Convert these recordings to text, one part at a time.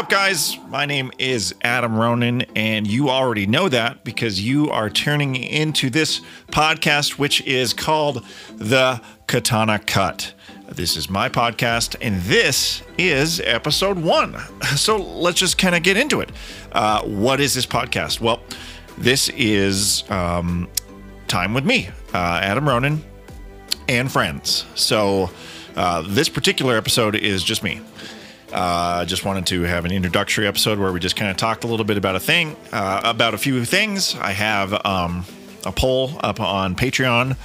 Up, guys? My name is Adam Ronin, and you already know that because you are turning into this podcast, which is called The Katana Cut. This is my podcast, and this is episode one. So let's just kind of get into it. Uh, what is this podcast? Well, this is um, time with me, uh, Adam Ronin, and friends. So uh, this particular episode is just me. I uh, just wanted to have an introductory episode where we just kind of talked a little bit about a thing, uh, about a few things. I have um, a poll up on Patreon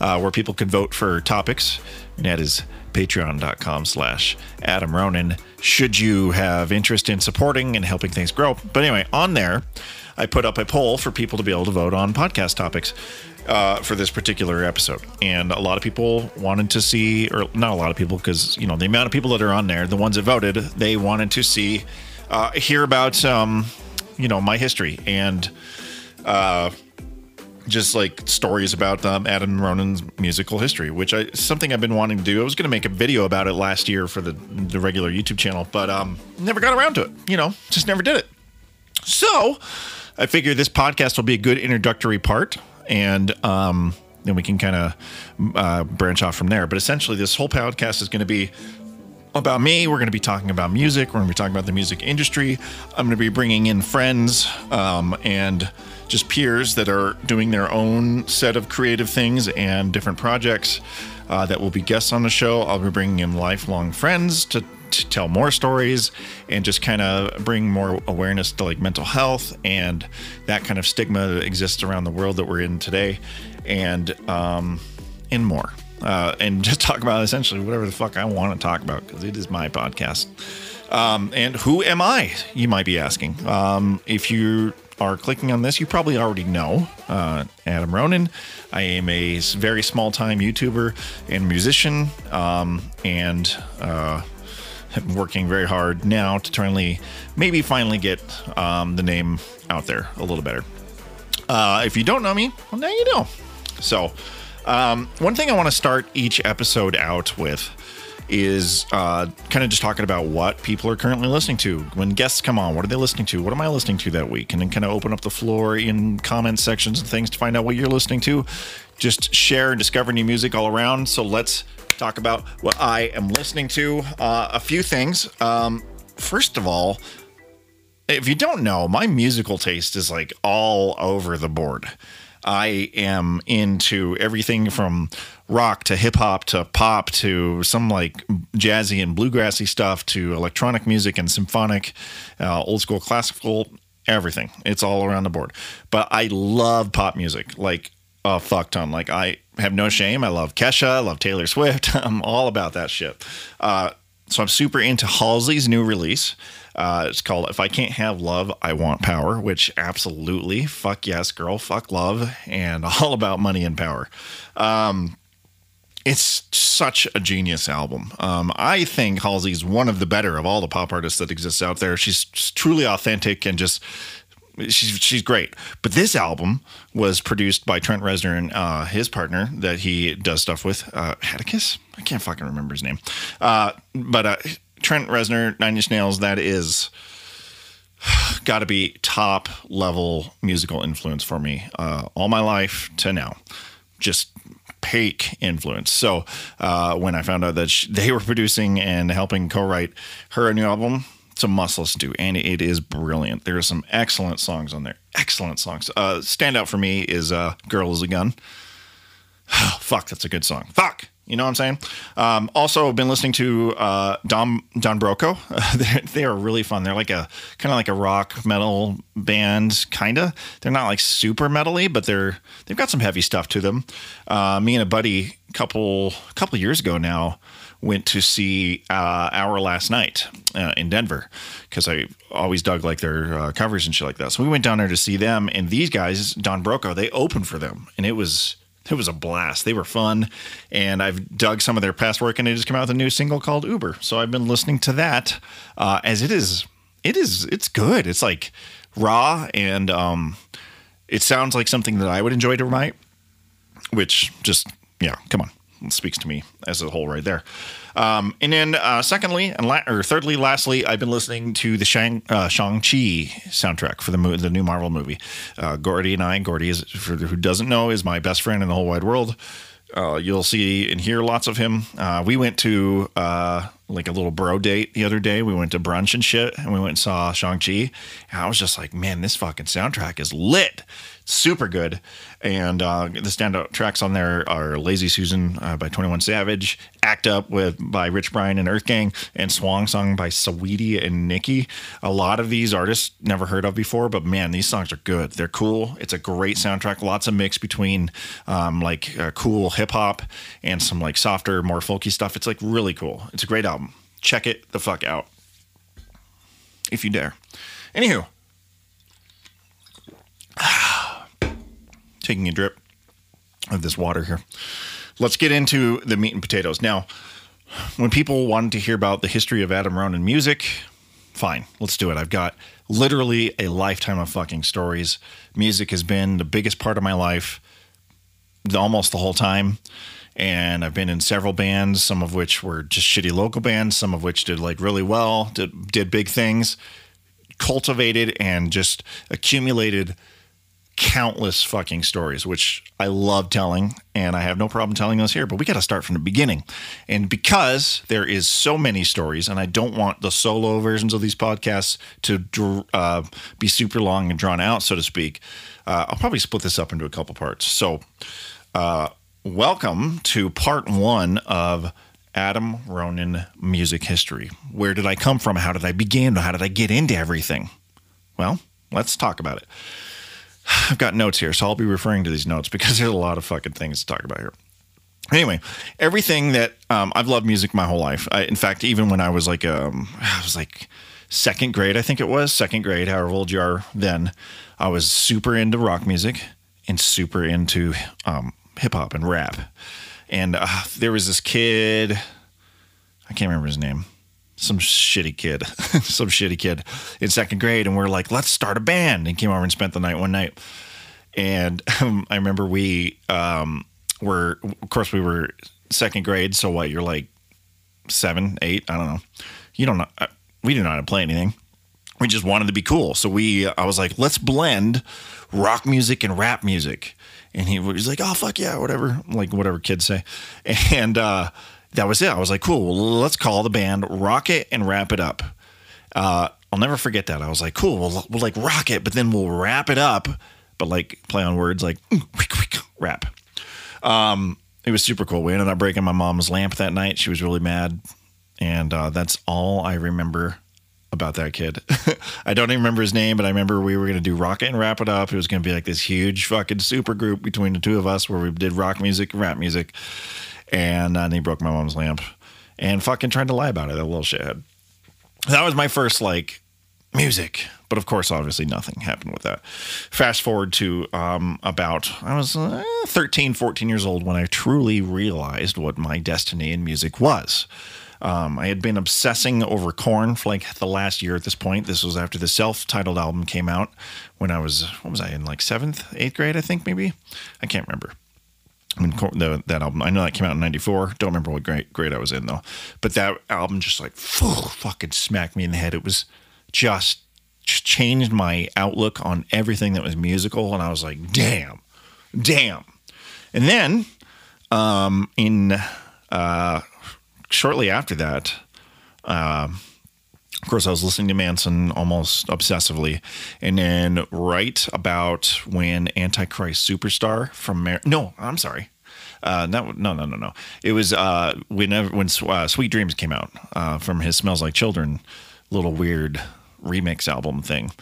uh, where people can vote for topics. And that is patreon.com slash Adam Ronin. Should you have interest in supporting and helping things grow? But anyway, on there, I put up a poll for people to be able to vote on podcast topics uh, for this particular episode. And a lot of people wanted to see, or not a lot of people, because you know the amount of people that are on there, the ones that voted, they wanted to see, uh, hear about, um, you know, my history and uh, just like stories about um, Adam Ronin's musical history, which I something I've been wanting to do. I was going to make a video about it last year for the the regular YouTube channel, but um, never got around to it. You know, just never did it. So. I figure this podcast will be a good introductory part and um, then we can kind of uh, branch off from there. But essentially, this whole podcast is going to be about me. We're going to be talking about music. We're going to be talking about the music industry. I'm going to be bringing in friends um, and just peers that are doing their own set of creative things and different projects uh, that will be guests on the show. I'll be bringing in lifelong friends to to tell more stories and just kind of bring more awareness to like mental health and that kind of stigma that exists around the world that we're in today and um and more uh, and just talk about essentially whatever the fuck I want to talk about because it is my podcast. Um, and who am I? You might be asking. Um, if you are clicking on this, you probably already know uh, Adam Ronin. I am a very small time YouTuber and musician, um, and uh, working very hard now to finally, maybe finally get um, the name out there a little better. Uh, if you don't know me, well, now you know. So, um, one thing I want to start each episode out with is uh, kind of just talking about what people are currently listening to. When guests come on, what are they listening to? What am I listening to that week? And then kind of open up the floor in comment sections and things to find out what you're listening to. Just share and discover new music all around. So let's talk about what I am listening to. Uh, a few things. Um, first of all, if you don't know, my musical taste is like all over the board. I am into everything from rock to hip hop to pop to some like jazzy and bluegrassy stuff to electronic music and symphonic, uh, old school classical, everything. It's all around the board. But I love pop music like a fuck ton. Like I have no shame. I love Kesha. I love Taylor Swift. I'm all about that shit. Uh, so I'm super into Halsey's new release. Uh, it's called If I Can't Have Love, I Want Power, which absolutely, fuck yes, girl, fuck love, and all about money and power. Um, it's such a genius album. Um, I think Halsey's one of the better of all the pop artists that exists out there. She's truly authentic and just she's she's great. But this album was produced by Trent Reznor and uh, his partner that he does stuff with, uh, Atticus. I can't fucking remember his name. Uh, but uh, Trent Reznor, Nine Inch Nails, that is got to be top level musical influence for me uh, all my life to now. Just peak influence. So uh, when I found out that she, they were producing and helping co-write her new album, it's a must and it is brilliant. There are some excellent songs on there. Excellent songs. Uh, standout for me is uh, "Girl Is a Gun." Oh, fuck, that's a good song. Fuck. You know what I'm saying? Um, also, been listening to uh, Don Don Broco. Uh, they are really fun. They're like a kind of like a rock metal band, kinda. They're not like super metally, but they're they've got some heavy stuff to them. Uh, me and a buddy, couple couple years ago now, went to see uh, Our Last Night uh, in Denver because I always dug like their uh, covers and shit like that. So we went down there to see them, and these guys, Don Broco, they opened for them, and it was it was a blast. They were fun, and I've dug some of their past work, and they just came out with a new single called Uber. So I've been listening to that uh, as it is. It is. It's good. It's like raw, and um, it sounds like something that I would enjoy to write. Which just yeah, come on speaks to me as a whole right there. Um, and then, uh, secondly, and la- or thirdly, lastly, I've been listening to the Shang uh, Shang Chi soundtrack for the mo- the new Marvel movie. Uh, Gordy and I, Gordy is for who doesn't know, is my best friend in the whole wide world. Uh, you'll see and hear lots of him. Uh, we went to uh, like a little bro date the other day. We went to brunch and shit, and we went and saw Shang Chi. I was just like, man, this fucking soundtrack is lit super good. And uh, the standout tracks on there are Lazy Susan uh, by 21 Savage, Act Up with by Rich Brian and Earth Gang, and Swang Song by Saweetie and Nikki. A lot of these artists never heard of before, but man, these songs are good. They're cool. It's a great soundtrack. Lots of mix between um, like uh, cool hip hop and some like softer, more folky stuff. It's like really cool. It's a great album. Check it the fuck out if you dare. Anywho, taking a drip of this water here. Let's get into the meat and potatoes. Now, when people wanted to hear about the history of Adam Ronin music, fine, let's do it. I've got literally a lifetime of fucking stories. Music has been the biggest part of my life almost the whole time. And I've been in several bands, some of which were just shitty local bands, some of which did like really well, did, did big things, cultivated and just accumulated countless fucking stories, which I love telling, and I have no problem telling those here. But we got to start from the beginning, and because there is so many stories, and I don't want the solo versions of these podcasts to uh, be super long and drawn out, so to speak. Uh, I'll probably split this up into a couple parts. So, uh, welcome to part one of Adam Ronin music history. Where did I come from? How did I begin? How did I get into everything? Well, let's talk about it. I've got notes here, so I'll be referring to these notes because there's a lot of fucking things to talk about here. Anyway, everything that um, I've loved music my whole life. I, in fact, even when I was like, um, I was like second grade, I think it was second grade, however old you are then, I was super into rock music and super into um, hip hop and rap. And uh, there was this kid, I can't remember his name some shitty kid, some shitty kid in second grade, and we're like, let's start a band. And came over and spent the night one night. And um, I remember we um, were, of course, we were second grade. So what? You're like seven, eight. I don't know. You don't know. Uh, we didn't know how to play anything. We just wanted to be cool. So we, I was like, let's blend rock music and rap music. And he was like, oh fuck yeah, whatever, like whatever kids say. And uh, that was it. I was like, cool, well, let's call the band Rock It and Wrap It Up. Uh, I'll never forget that. I was like, cool, we'll, we'll like rock it, but then we'll wrap it up, but like play on words like rap. Um, it was super cool. We ended up breaking my mom's lamp that night. She was really mad. And uh, that's all I remember about that kid. I don't even remember his name, but I remember we were going to do Rock It and Wrap It Up. It was going to be like this huge fucking super group between the two of us where we did rock music and rap music and uh, then he broke my mom's lamp and fucking tried to lie about it. That little shithead. That was my first like music, but of course, obviously, nothing happened with that. Fast forward to um, about I was uh, 13, 14 years old when I truly realized what my destiny in music was. Um, I had been obsessing over Korn for like the last year at this point. This was after the self-titled album came out when I was what was I in like seventh, eighth grade, I think maybe. I can't remember when the, that album, I know that came out in '94. Don't remember what grade, grade I was in though. But that album just like fucking smacked me in the head. It was just, changed my outlook on everything that was musical, and I was like, damn, damn. And then, um, in uh, shortly after that, uh, of course, I was listening to Manson almost obsessively, and then right about when Antichrist Superstar from Mar- no, I'm sorry, uh, no, no, no, no, no. It was uh, whenever when uh, Sweet Dreams came out uh, from his Smells Like Children little weird remix album thing.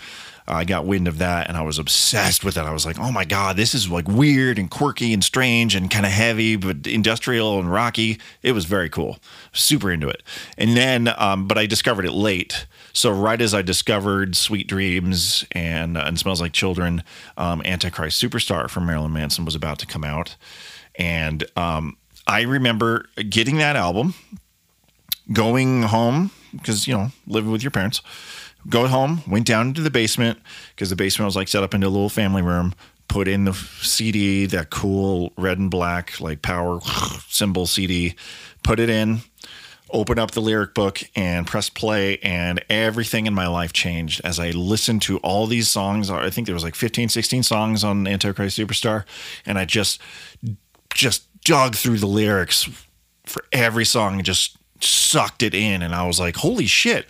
I got wind of that and I was obsessed with it. I was like, oh my God, this is like weird and quirky and strange and kind of heavy, but industrial and rocky. It was very cool. Super into it. And then, um, but I discovered it late. So right as I discovered Sweet Dreams and, uh, and Smells Like Children, um, Antichrist Superstar from Marilyn Manson was about to come out. And um, I remember getting that album, going home, because, you know, living with your parents go home, went down into the basement because the basement was like set up into a little family room, put in the CD, that cool red and black like power symbol CD, put it in, open up the lyric book and press play and everything in my life changed as I listened to all these songs. I think there was like 15, 16 songs on Antichrist Superstar and I just just dug through the lyrics for every song and just sucked it in and I was like, "Holy shit."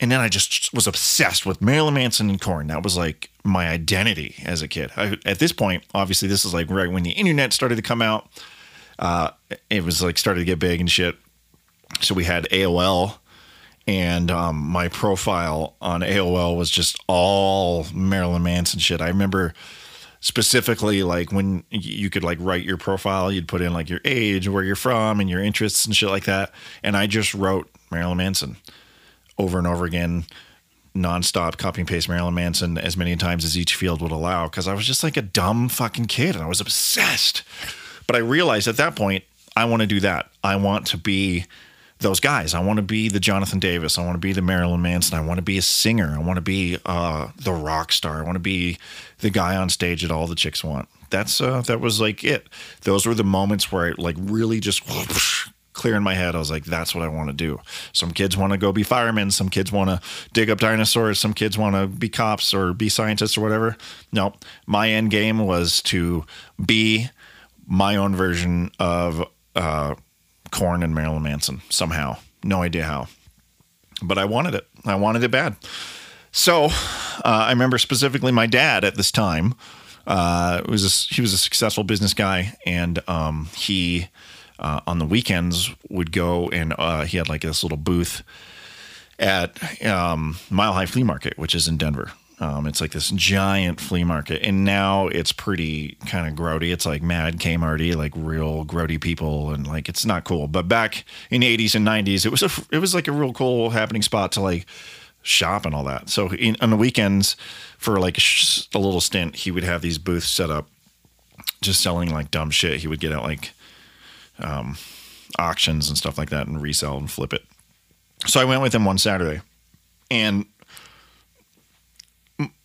And then I just was obsessed with Marilyn Manson and Korn. That was like my identity as a kid. I, at this point, obviously, this is like right when the internet started to come out. Uh, it was like started to get big and shit. So we had AOL, and um, my profile on AOL was just all Marilyn Manson shit. I remember specifically like when you could like write your profile, you'd put in like your age, where you're from, and your interests and shit like that. And I just wrote Marilyn Manson over and over again, nonstop, copy and paste Marilyn Manson as many times as each field would allow because I was just like a dumb fucking kid and I was obsessed. But I realized at that point, I want to do that. I want to be those guys. I want to be the Jonathan Davis. I want to be the Marilyn Manson. I want to be a singer. I want to be uh, the rock star. I want to be the guy on stage that all the chicks want. That's uh, that was like it. Those were the moments where I like really just clear in my head. I was like, that's what I want to do. Some kids want to go be firemen. Some kids want to dig up dinosaurs. Some kids want to be cops or be scientists or whatever. No, my end game was to be my own version of uh, Korn and Marilyn Manson somehow. No idea how. But I wanted it. I wanted it bad. So uh, I remember specifically my dad at this time. Uh, was a, he was a successful business guy, and um, he uh, on the weekends would go and uh, he had like this little booth at um, Mile High Flea Market, which is in Denver. Um, it's like this giant flea market, and now it's pretty kind of grody. It's like mad Kmarty, like real grody people, and like it's not cool. But back in the '80s and '90s, it was a it was like a real cool happening spot to like shop and all that. So in, on the weekends, for like a, a little stint, he would have these booths set up, just selling like dumb shit. He would get out like um, auctions and stuff like that and resell and flip it. So I went with him one Saturday, and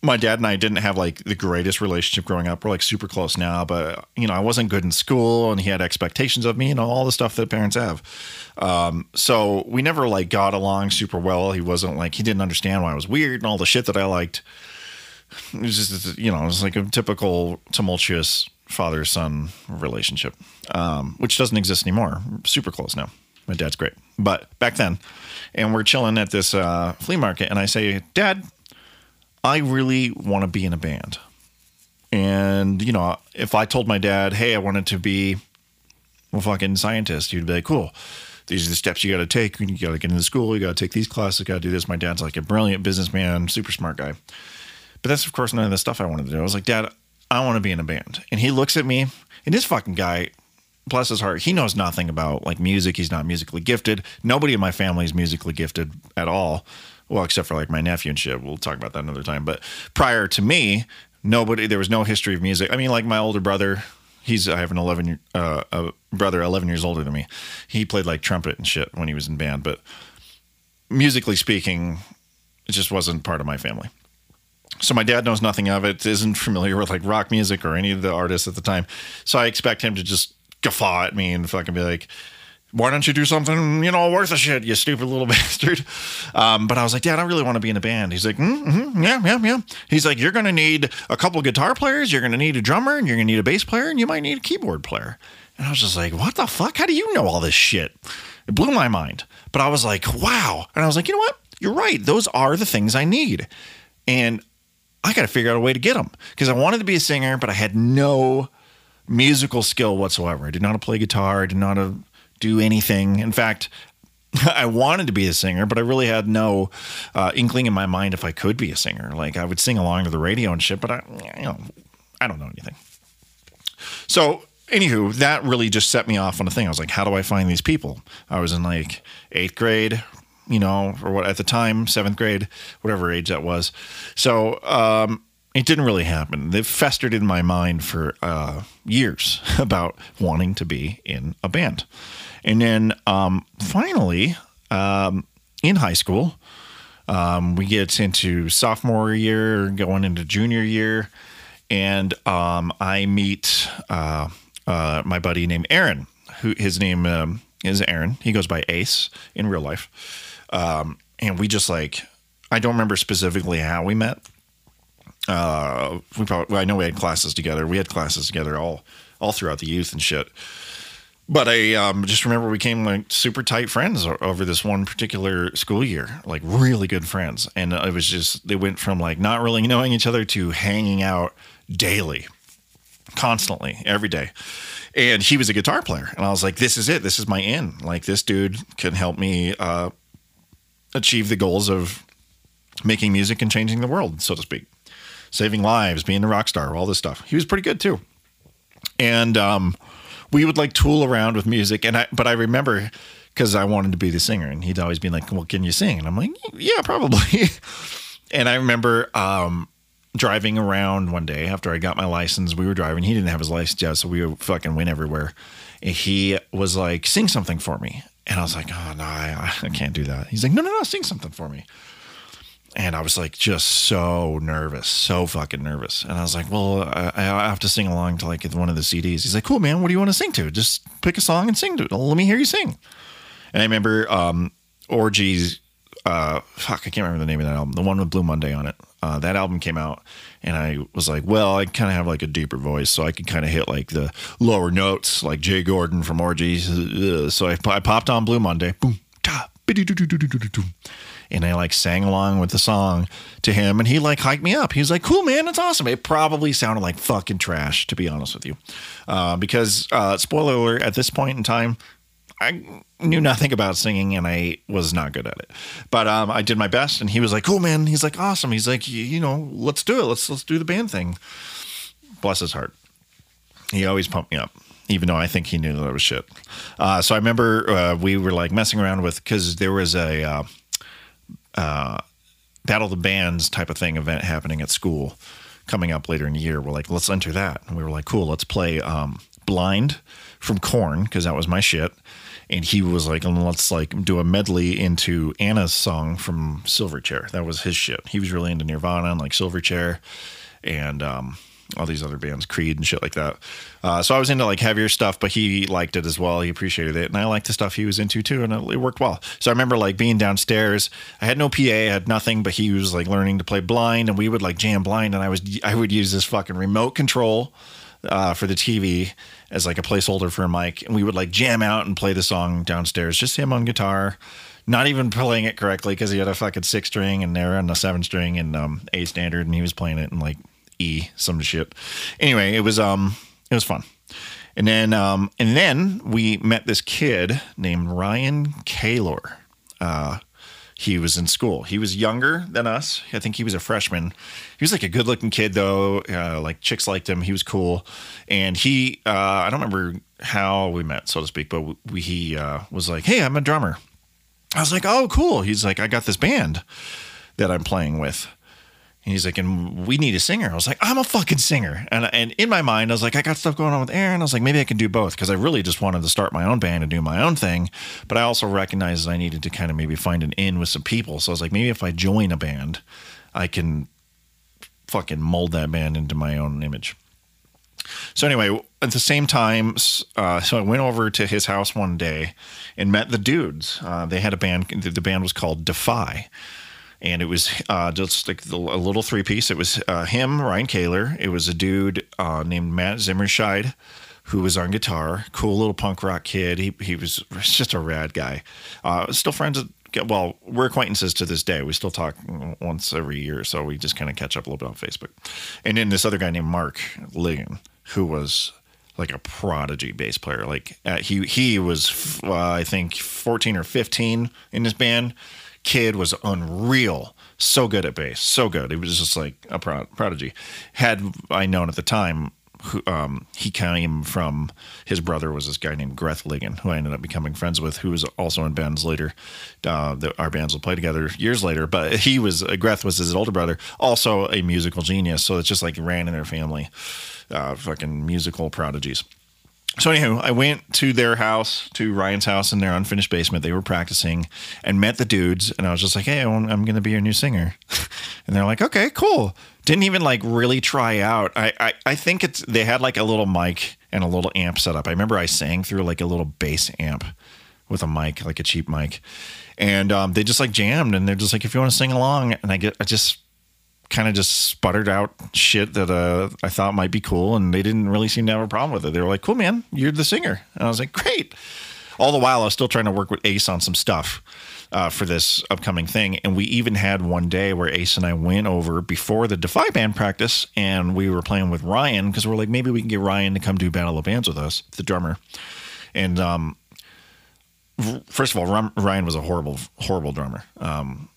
my dad and I didn't have like the greatest relationship growing up. We're like super close now, but you know, I wasn't good in school and he had expectations of me and all the stuff that parents have. Um, so we never like got along super well. He wasn't like, he didn't understand why I was weird and all the shit that I liked. It was just, you know, it was like a typical tumultuous father son relationship, um, which doesn't exist anymore. super close now. My dad's great. But back then, and we're chilling at this uh, flea market, and I say, Dad, I really want to be in a band. And, you know, if I told my dad, hey, I wanted to be a fucking scientist, he'd be like, cool. These are the steps you got to take. You got to get into school. You got to take these classes. Got to do this. My dad's like a brilliant businessman, super smart guy. But that's, of course, none of the stuff I wanted to do. I was like, Dad, I want to be in a band. And he looks at me, and this fucking guy, bless his heart, he knows nothing about like music. He's not musically gifted. Nobody in my family is musically gifted at all. Well, except for like my nephew and shit. We'll talk about that another time. But prior to me, nobody, there was no history of music. I mean, like my older brother, he's, I have an 11 uh, a brother 11 years older than me. He played like trumpet and shit when he was in band. But musically speaking, it just wasn't part of my family so my dad knows nothing of it, isn't familiar with like rock music or any of the artists at the time. So I expect him to just guffaw at me and fucking be like, why don't you do something, you know, worth a shit, you stupid little bastard? Um, but I was like, Dad, I really want to be in a band. He's like, mm, mm-hmm, yeah, yeah, yeah. He's like, you're going to need a couple guitar players, you're going to need a drummer, and you're going to need a bass player, and you might need a keyboard player. And I was just like, what the fuck? How do you know all this shit? It blew my mind. But I was like, wow. And I was like, you know what? You're right. Those are the things I need. And I got to figure out a way to get them because I wanted to be a singer, but I had no musical skill whatsoever. I did not play guitar. I did not do anything. In fact, I wanted to be a singer, but I really had no uh, inkling in my mind if I could be a singer. Like I would sing along to the radio and shit, but I, you know, I don't know anything. So, anywho, that really just set me off on a thing. I was like, how do I find these people? I was in like eighth grade, you know, or what at the time, seventh grade, whatever age that was. So um, it didn't really happen. They festered in my mind for uh, years about wanting to be in a band. And then um, finally, um, in high school, um, we get into sophomore year, going into junior year, and um, I meet uh, uh, my buddy named Aaron, who his name um, is Aaron. He goes by Ace in real life, um, and we just like I don't remember specifically how we met. Uh, we probably well, I know we had classes together. We had classes together all all throughout the youth and shit. But I um, just remember we became like super tight friends over this one particular school year, like really good friends. And it was just, they went from like not really knowing each other to hanging out daily, constantly, every day. And he was a guitar player. And I was like, this is it. This is my in. Like, this dude can help me uh, achieve the goals of making music and changing the world, so to speak, saving lives, being a rock star, all this stuff. He was pretty good too. And, um, we would like tool around with music. And I, but I remember because I wanted to be the singer, and he'd always be like, "Well, can you sing?" And I'm like, "Yeah, probably." and I remember um, driving around one day after I got my license. We were driving. He didn't have his license yet, so we fucking went everywhere. And he was like, "Sing something for me," and I was like, "Oh no, I, I can't do that." He's like, "No, no, no, sing something for me." and I was like just so nervous, so fucking nervous. And I was like, well, I, I, have to sing along to like one of the CDs. He's like, cool, man. What do you want to sing to? Just pick a song and sing to it. Let me hear you sing. And I remember um, Orgy's, uh, fuck, I can't remember the name of that album, the one with Blue Monday on it. Uh, that album came out, and I was like, well, I kind of have like a deeper voice, so I could kind of hit like the lower notes, like Jay Gordon from Orgy's. So I, I popped on Blue Monday, boom, ta, and I like sang along with the song to him, and he like hyped me up. He was like, "Cool, man, it's awesome." It probably sounded like fucking trash, to be honest with you, uh, because uh, spoiler alert: at this point in time, I knew nothing about singing, and I was not good at it. But um, I did my best, and he was like, "Cool, man." He's like, "Awesome." He's like, "You know, let's do it. Let's let's do the band thing." Bless his heart. He always pumped me up even though I think he knew that I was shit. Uh, so I remember uh, we were like messing around with because there was a uh, uh, Battle of the Bands type of thing event happening at school coming up later in the year. We're like, let's enter that. And we were like, cool, let's play um, Blind from Korn because that was my shit. And he was like, let's like do a medley into Ana's song from Silverchair. That was his shit. He was really into Nirvana and like Silverchair. And um, all these other bands, Creed and shit like that. Uh, so I was into like heavier stuff, but he liked it as well. He appreciated it, and I liked the stuff he was into too, and it, it, worked well. So I remember like being downstairs. I had no PA, I had nothing, but he was like learning to play blind, and we would like jam blind, and I was I would use this fucking remote control uh, for the TV as like a placeholder for a mic, and we would like jam out and play the song downstairs, just him on guitar not even playing it correctly because he had a fucking six string and they're on a seven string and um, A standard, and he was playing it in like E some shit. Anyway, it was um it was fun. And then um and then we met this kid named Ryan Kaylor. Uh he was in school. He was younger than us. I think he was a freshman. He was like a good looking kid though. Uh, like chicks liked him. He was cool. And he, uh, I don't remember how we met, so to speak, but we, he uh, was like, Hey, I'm a drummer. I was like, Oh, cool. He's like, I got this band that I'm playing with. And he's like, and we need a singer. I was like, I'm a fucking singer. And and in my mind, I was like, I got stuff going on with Aaron. I was like, maybe I can do both because I really just wanted to start my own band and do my own thing. But I also recognized I needed to kind of maybe find an in with some people. So I was like, maybe if I join a band, I can fucking mold that band into my own image. So anyway, at the same time, uh, so I went over to his house one day and met the dudes. Uh, they had a band. The band was called Defy and it was uh, just like a little three piece. It was uh, him, Ryan Kaylor. It was a dude uh, named Matt Zimmerscheid who was on guitar. Cool little punk rock kid. He he was just a rad guy. Uh, still friends. Well, we're acquaintances to this day. We still talk once every year, so we just kind of catch up a little bit on Facebook. And then this other guy named Mark Ligon, who was like a prodigy bass player. Like uh, he he was, uh, I think, fourteen or fifteen in this band kid was unreal. So good at bass, so good. He was just like a prodigy. Had I known at the time, who, um, he came from his brother was this guy named Greth Ligon, who I ended up becoming friends with, who was also in bands later. Uh, the, our bands will play together years later. But he was uh, Greth was his older brother, also a musical genius. So it's just like ran in their family, uh, fucking musical prodigies so anywho, I went to their house, to Ryan's house in their unfinished basement. They were practicing and met the dudes, and I was just like, "Hey, I'm going to be your new singer," and they're like, "Okay, cool." Didn't even like really try out. I, I I think it's they had like a little mic and a little amp set up. I remember I sang through like a little bass amp with a mic, like a cheap mic, and um, they just like jammed and they're just like, if you want to sing along, and I get I just kind of just sputtered out shit that uh, I thought might be cool, and they didn't really seem to have a problem with it. They were like, "Cool, man, you're the singer," and I was like, "Great." All the while, I was still trying to work with Ace on some stuff uh, for this upcoming thing, and we even had one day where Ace and I went over before the Defy band practice, and we were playing with Ryan because we're like, maybe we can get Ryan to come do Battle of Bands with us, the drummer, and um, first of all, Ryan was a horrible, horrible drummer. Um,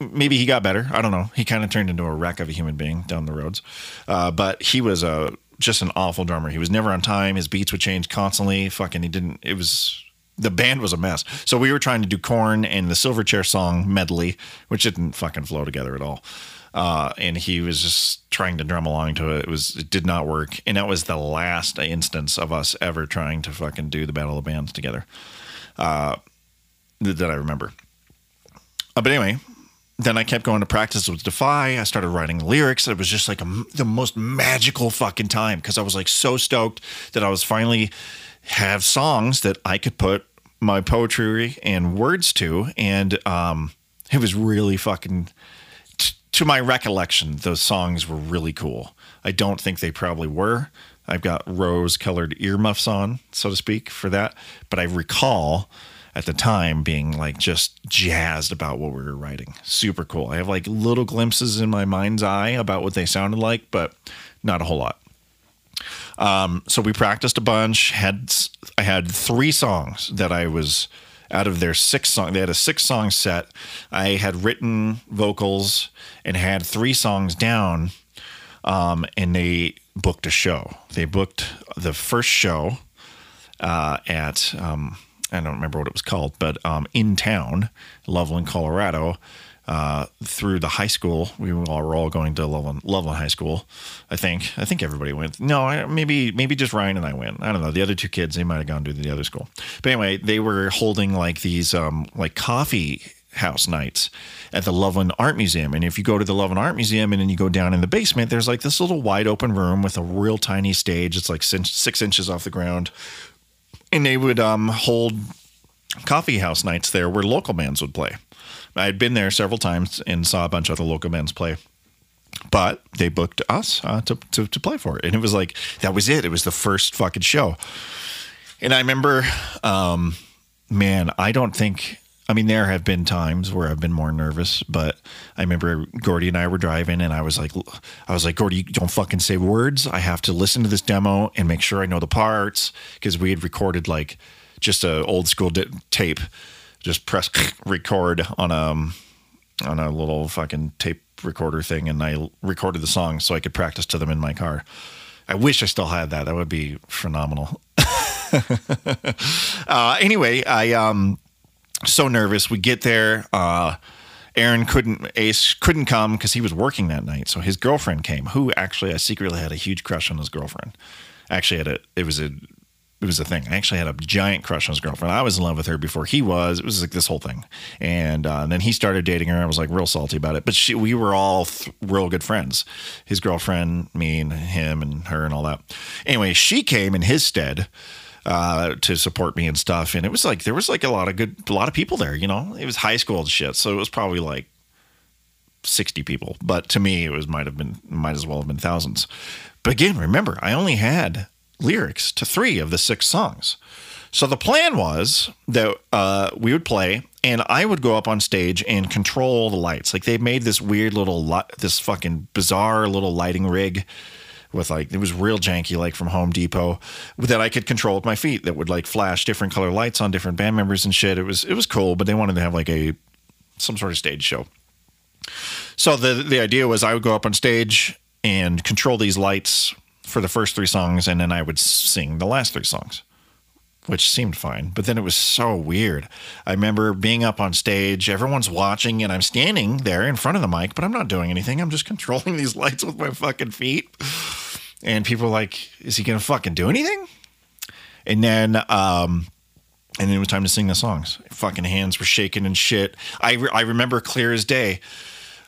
maybe he got better. I don't know. He kind of turned into a wreck of a human being down the roads. Uh, but he was a just an awful drummer. He was never on time. His beats would change constantly. Fucking, he didn't. It was the band was a mess. So we were trying to do Korn and the Silverchair song medley, which didn't fucking flow together at all. Uh, and he was just trying to drum along to it. It was it did not work, and that was the last instance of us ever trying to fucking do the Battle of Bands together uh, that I remember. Uh, but anyway, then I kept going to practice with Defy. I started writing lyrics. It was just like a, the most magical fucking time because I was like so stoked that I was finally have songs that I could put my poetry and words to, and um, it was really fucking. T- to my recollection, those songs were really cool. I don't think they probably were. I've got rose colored earmuffs on, so to speak, for that. But I recall at the time being like just jazzed about what we were writing. Super cool. I have like little glimpses in my mind's eye about what they sounded like, but not a whole lot. Um, so we practiced a bunch. Had I had three songs that I was out of their six song. They had a six song set. I had written vocals and had three songs down. Um, and they booked a show. They booked the first show uh, at um, I don't remember what it was called, but um, in town, Loveland, Colorado, uh, through the high school. We were all going to Loveland, Loveland High School. I think. I think everybody went. No, maybe maybe just Ryan and I went. I don't know. The other two kids, they might have gone to the other school. But anyway, they were holding like these um, like coffee house nights at the Loveland Art Museum. And if you go to the Loveland Art Museum and then you go down in the basement, there's like this little wide open room with a real tiny stage. It's like six inches off the ground. And they would um, hold coffee house nights there where local bands would play. I had been there several times and saw a bunch of the local bands play. But they booked us uh, to, to, to play for it. And it was like, that was it. It was the first fucking show. And I remember, um, man, I don't think I mean, there have been times where I've been more nervous, but I remember Gordy and I were driving, and I was like, I was like, Gordy, don't fucking say words. I have to listen to this demo and make sure I know the parts because we had recorded like just a old school di- tape, just press record on a on a little fucking tape recorder thing, and I recorded the song so I could practice to them in my car. I wish I still had that. That would be phenomenal. uh, anyway, I um so nervous. We get there. Uh, Aaron couldn't Ace couldn't come because he was working that night. So his girlfriend came, who actually I secretly had a huge crush on his girlfriend. Actually had a it was a it was a thing. I actually had a giant crush on his girlfriend. I was in love with her before he was. It was like this whole thing, and, uh, and then he started dating her. I was like real salty about it. But she, we were all th- real good friends. His girlfriend, me, and him, and her, and all that. Anyway, she came in his stead uh, to support me and stuff. And it was like there was like a lot of good, a lot of people there. You know, it was high school and shit, so it was probably like sixty people. But to me, it was might have been might as well have been thousands. But again, remember, I only had lyrics to three of the six songs. So the plan was that uh, we would play, and I would go up on stage and control the lights. Like they made this weird little, li- this fucking bizarre little lighting rig with like it was real janky like from Home Depot that I could control with my feet that would like flash different color lights on different band members and shit. It was it was cool, but they wanted to have like a some sort of stage show. So the the idea was I would go up on stage and control these lights for the first three songs and then I would sing the last three songs which seemed fine. But then it was so weird. I remember being up on stage, everyone's watching, and I'm standing there in front of the mic, but I'm not doing anything. I'm just controlling these lights with my fucking feet. And people were like, is he gonna fucking do anything? And then, um, and then it was time to sing the songs. Fucking hands were shaking and shit. I, re- I remember clear as day.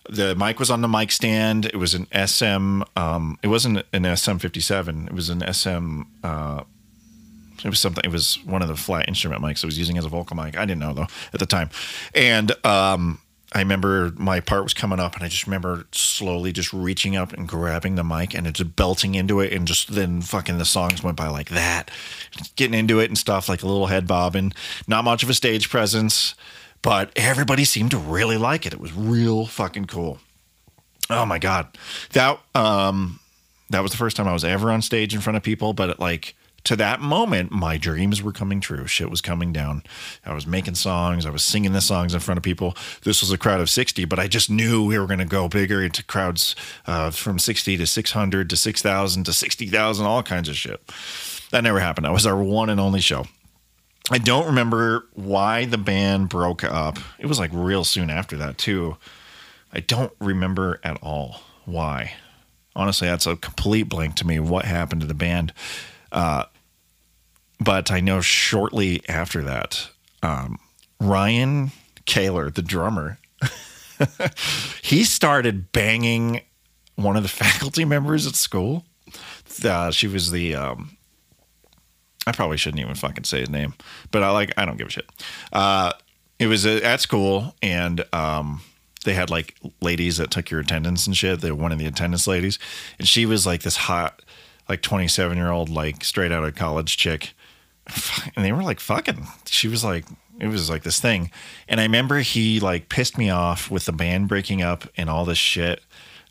the mic was on the mic stand. It was an SM. Um, it wasn't an SM57. It was an SM. Uh, it was something. It was one of the flat instrument mics I was using as a vocal mic. I didn't know though at the time, and um, I remember my part was coming up, and I just remember slowly just reaching up and grabbing the mic and just belting into it, and just then fucking the songs went by like that, getting into it and stuff like a little head bobbing. Not much of a stage presence, but everybody seemed to really like it. It was real fucking cool. Oh my god, that um, that was the first time I was ever on stage in front of people, but it, like to that moment, my dreams were coming true. Shit was coming down. I was making songs. I was singing the songs in front of people. This was a crowd of 60, but I just knew we were going to go bigger into crowds uh, from 60 to 600 to 6,000 to 60,000, all kinds of shit. That never happened. That was our one and only show. I don't remember why the band broke up. It was like real soon after that, too. I don't remember at all why. Honestly, that's a complete blank to me. What happened to the band? Uh, but I know shortly after that, um, Ryan Kaler, the drummer, he started banging one of the faculty members at school. Uh, she was the. Um, I probably shouldn't even fucking say his name, but I like. I don't give a shit. Uh, it was at school, and um, they had like ladies that took your attendance and shit. They were one of the attendance ladies, and she was like this hot, like twenty seven year old, like straight out of college chick and they were like fucking. She was like, it was like this thing. And I remember he like pissed me off with the band breaking up and all this shit.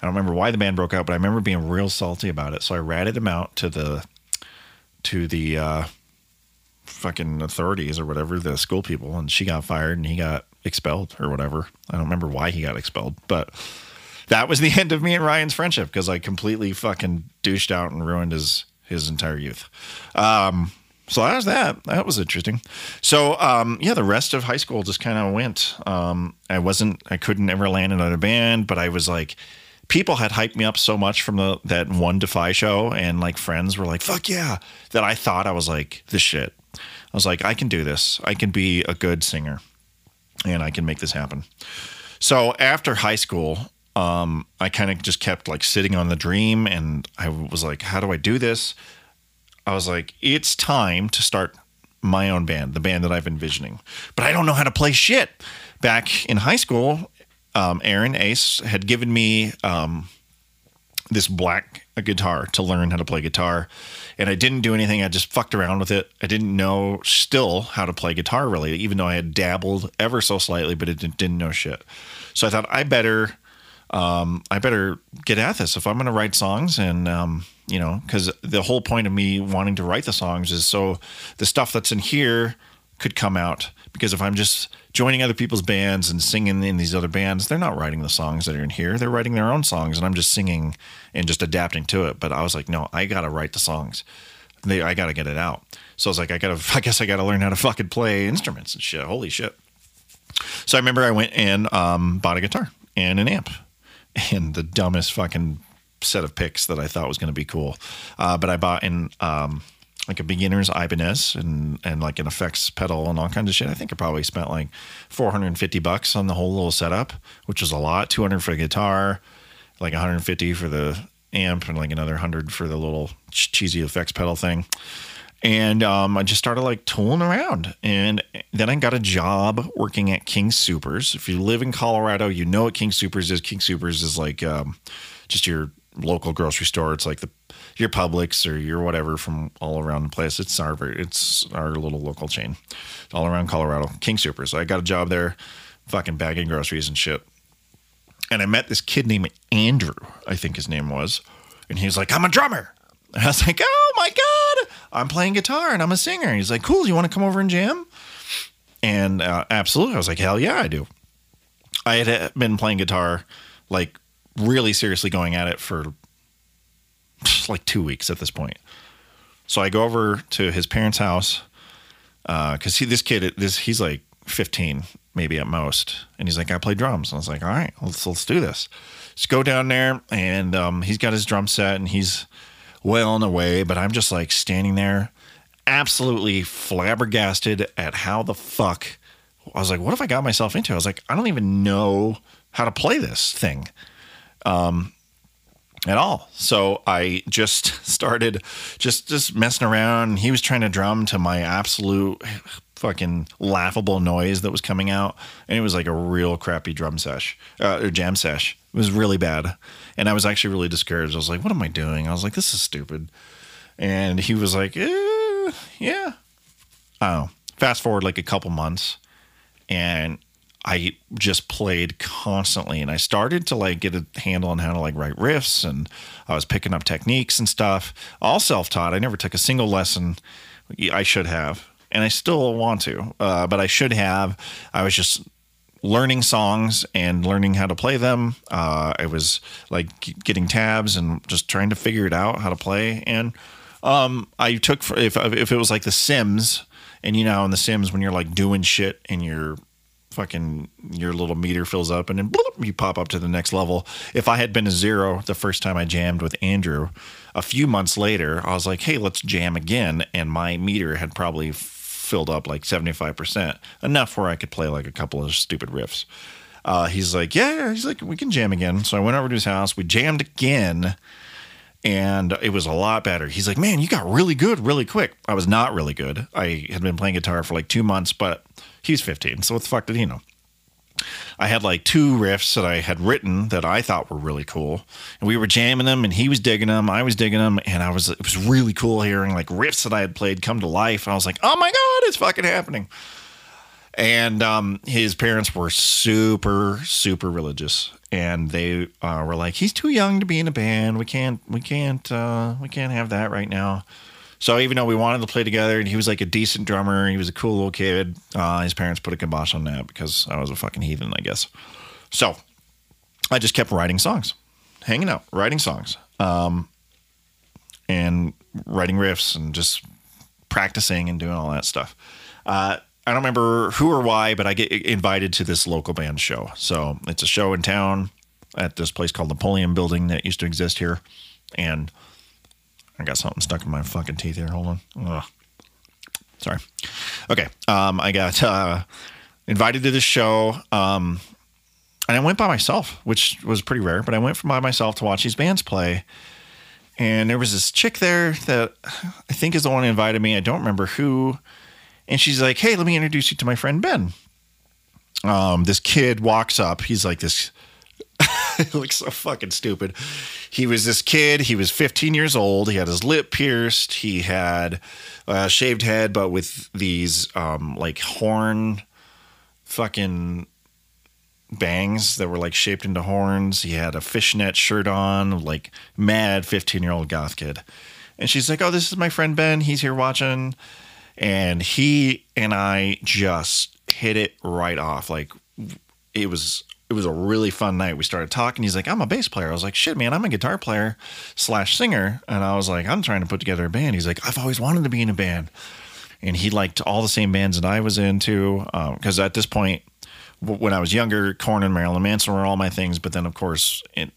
I don't remember why the band broke up, but I remember being real salty about it. So I ratted him out to the to the uh, fucking authorities or whatever, the school people, and she got fired and he got expelled or whatever. I don't remember why he got expelled, but that was the end of me and Ryan's friendship because I completely fucking douched out and ruined his his entire youth. Um, so that was that. That was interesting. So um, yeah, the rest of high school just kind of went. Um, I wasn't. I couldn't ever land another band, but I was like, people had hyped me up so much from the that one Defy show, and like friends were like, "Fuck yeah!" That I thought I was like this shit. I was like, I can do this. I can be a good singer, and I can make this happen. So after high school, um, I kind of just kept like sitting on the dream, and I was like, how do I do this? I was like, it's time to start my own band, the band that I've been envisioning. But I don't know how to play shit. Back in high school, um, Aaron Ace had given me um, this black guitar to learn how to play guitar. And I didn't do anything. I just fucked around with it. I didn't know still how to play guitar really, even though I had dabbled ever so slightly, but it didn't know shit. So I thought I better, um, I better get at this if I'm going to write songs and, um, you know, because the whole point of me wanting to write the songs is so the stuff that's in here could come out. Because if I'm just joining other people's bands and singing in these other bands, they're not writing the songs that are in here. They're writing their own songs, and I'm just singing and just adapting to it. But I was like, no, I gotta write the songs. They, I gotta get it out. So I was like, I gotta, I guess I gotta learn how to fucking play instruments and shit. Holy shit. So I remember I went and um, bought a guitar and an amp and the dumbest fucking set of picks that I thought was going to be cool. Uh, but I bought in um, like a beginner's Ibanez and and like an effects pedal and all kinds of shit. I think I probably spent like 450 bucks on the whole little setup, which was a lot. 200 for the guitar, like 150 for the amp, and like another 100 for the little cheesy effects pedal thing. And um, I just started like tooling around. And then I got a job working at King Supers. If you live in Colorado, you know what King Supers is. King Supers is like um, just your local grocery store. It's like the your Publix or your whatever from all around the place. It's our it's our little local chain, all around Colorado. King Supers. I got a job there, fucking bagging groceries and shit. And I met this kid named Andrew, I think his name was, and he was like, "I'm a drummer." And I was like, "Oh my god, I'm playing guitar and I'm a singer." He's like, "Cool, you want to come over and jam?" And uh, absolutely, I was like, "Hell yeah, I do." I had uh, been playing guitar like really seriously going at it for like two weeks at this point. So I go over to his parents' house because uh, this kid this he's like 15 maybe at most, and he's like I play drums. And I was like, all right, let's let's do this. Let's go down there, and um, he's got his drum set, and he's well on the way. But I'm just like standing there, absolutely flabbergasted at how the fuck I was like, what have I got myself into? I was like, I don't even know how to play this thing um, at all. So I just started just just messing around. He was trying to drum to my absolute fucking laughable noise that was coming out, and it was like a real crappy drum sesh uh, or jam sesh. It was really bad, and I was actually really discouraged. I was like, "What am I doing?" I was like, "This is stupid," and he was like, eh, "Yeah." Oh, fast forward like a couple months, and I just played constantly and I started to like get a handle on how to like write riffs and I was picking up techniques and stuff. All self taught. I never took a single lesson. I should have, and I still want to, uh, but I should have. I was just learning songs and learning how to play them. Uh, I was like getting tabs and just trying to figure it out how to play. And um, I took for, if if it was like The Sims, and you know in The Sims when you're like doing shit and you're fucking your little meter fills up and then bloop, you pop up to the next level. If I had been a zero the first time I jammed with Andrew, a few months later, I was like, hey, let's jam again. And my meter had probably filled up like 75%, enough where I could play like a couple of stupid riffs. Uh, he's like, yeah, he's like, we can jam again. So I went over to his house. We jammed again and it was a lot better. He's like, man, you got really good really quick. I was not really good. I had been playing guitar for like two months, but He's 15. So what the fuck did he know? I had like two riffs that I had written that I thought were really cool, and we were jamming them, and he was digging them, I was digging them, and I was it was really cool hearing like riffs that I had played come to life. I was like, oh my god, it's fucking happening. And um, his parents were super super religious, and they uh, were like, he's too young to be in a band. We can't we can't uh, we can't have that right now. So even though we wanted to play together, and he was like a decent drummer, he was a cool little kid. Uh, his parents put a kibosh on that because I was a fucking heathen, I guess. So I just kept writing songs, hanging out, writing songs, um, and writing riffs, and just practicing and doing all that stuff. Uh, I don't remember who or why, but I get invited to this local band show. So it's a show in town at this place called the Napoleon Building that used to exist here, and I got something stuck in my fucking teeth here. Hold on. Ugh. Sorry. Okay. Um, I got uh, invited to this show. Um, and I went by myself, which was pretty rare, but I went by myself to watch these bands play. And there was this chick there that I think is the one who invited me. I don't remember who. And she's like, Hey, let me introduce you to my friend Ben. Um, this kid walks up. He's like this it looks so fucking stupid. He was this kid. He was 15 years old. He had his lip pierced. He had a shaved head, but with these um, like horn fucking bangs that were like shaped into horns. He had a fishnet shirt on, like mad 15 year old goth kid. And she's like, Oh, this is my friend Ben. He's here watching. And he and I just hit it right off. Like, it was it was a really fun night. We started talking. He's like, I'm a bass player. I was like, shit, man, I'm a guitar player slash singer. And I was like, I'm trying to put together a band. He's like, I've always wanted to be in a band. And he liked all the same bands that I was into. Because um, at this point, when I was younger, Korn and Marilyn Manson were all my things. But then, of course, in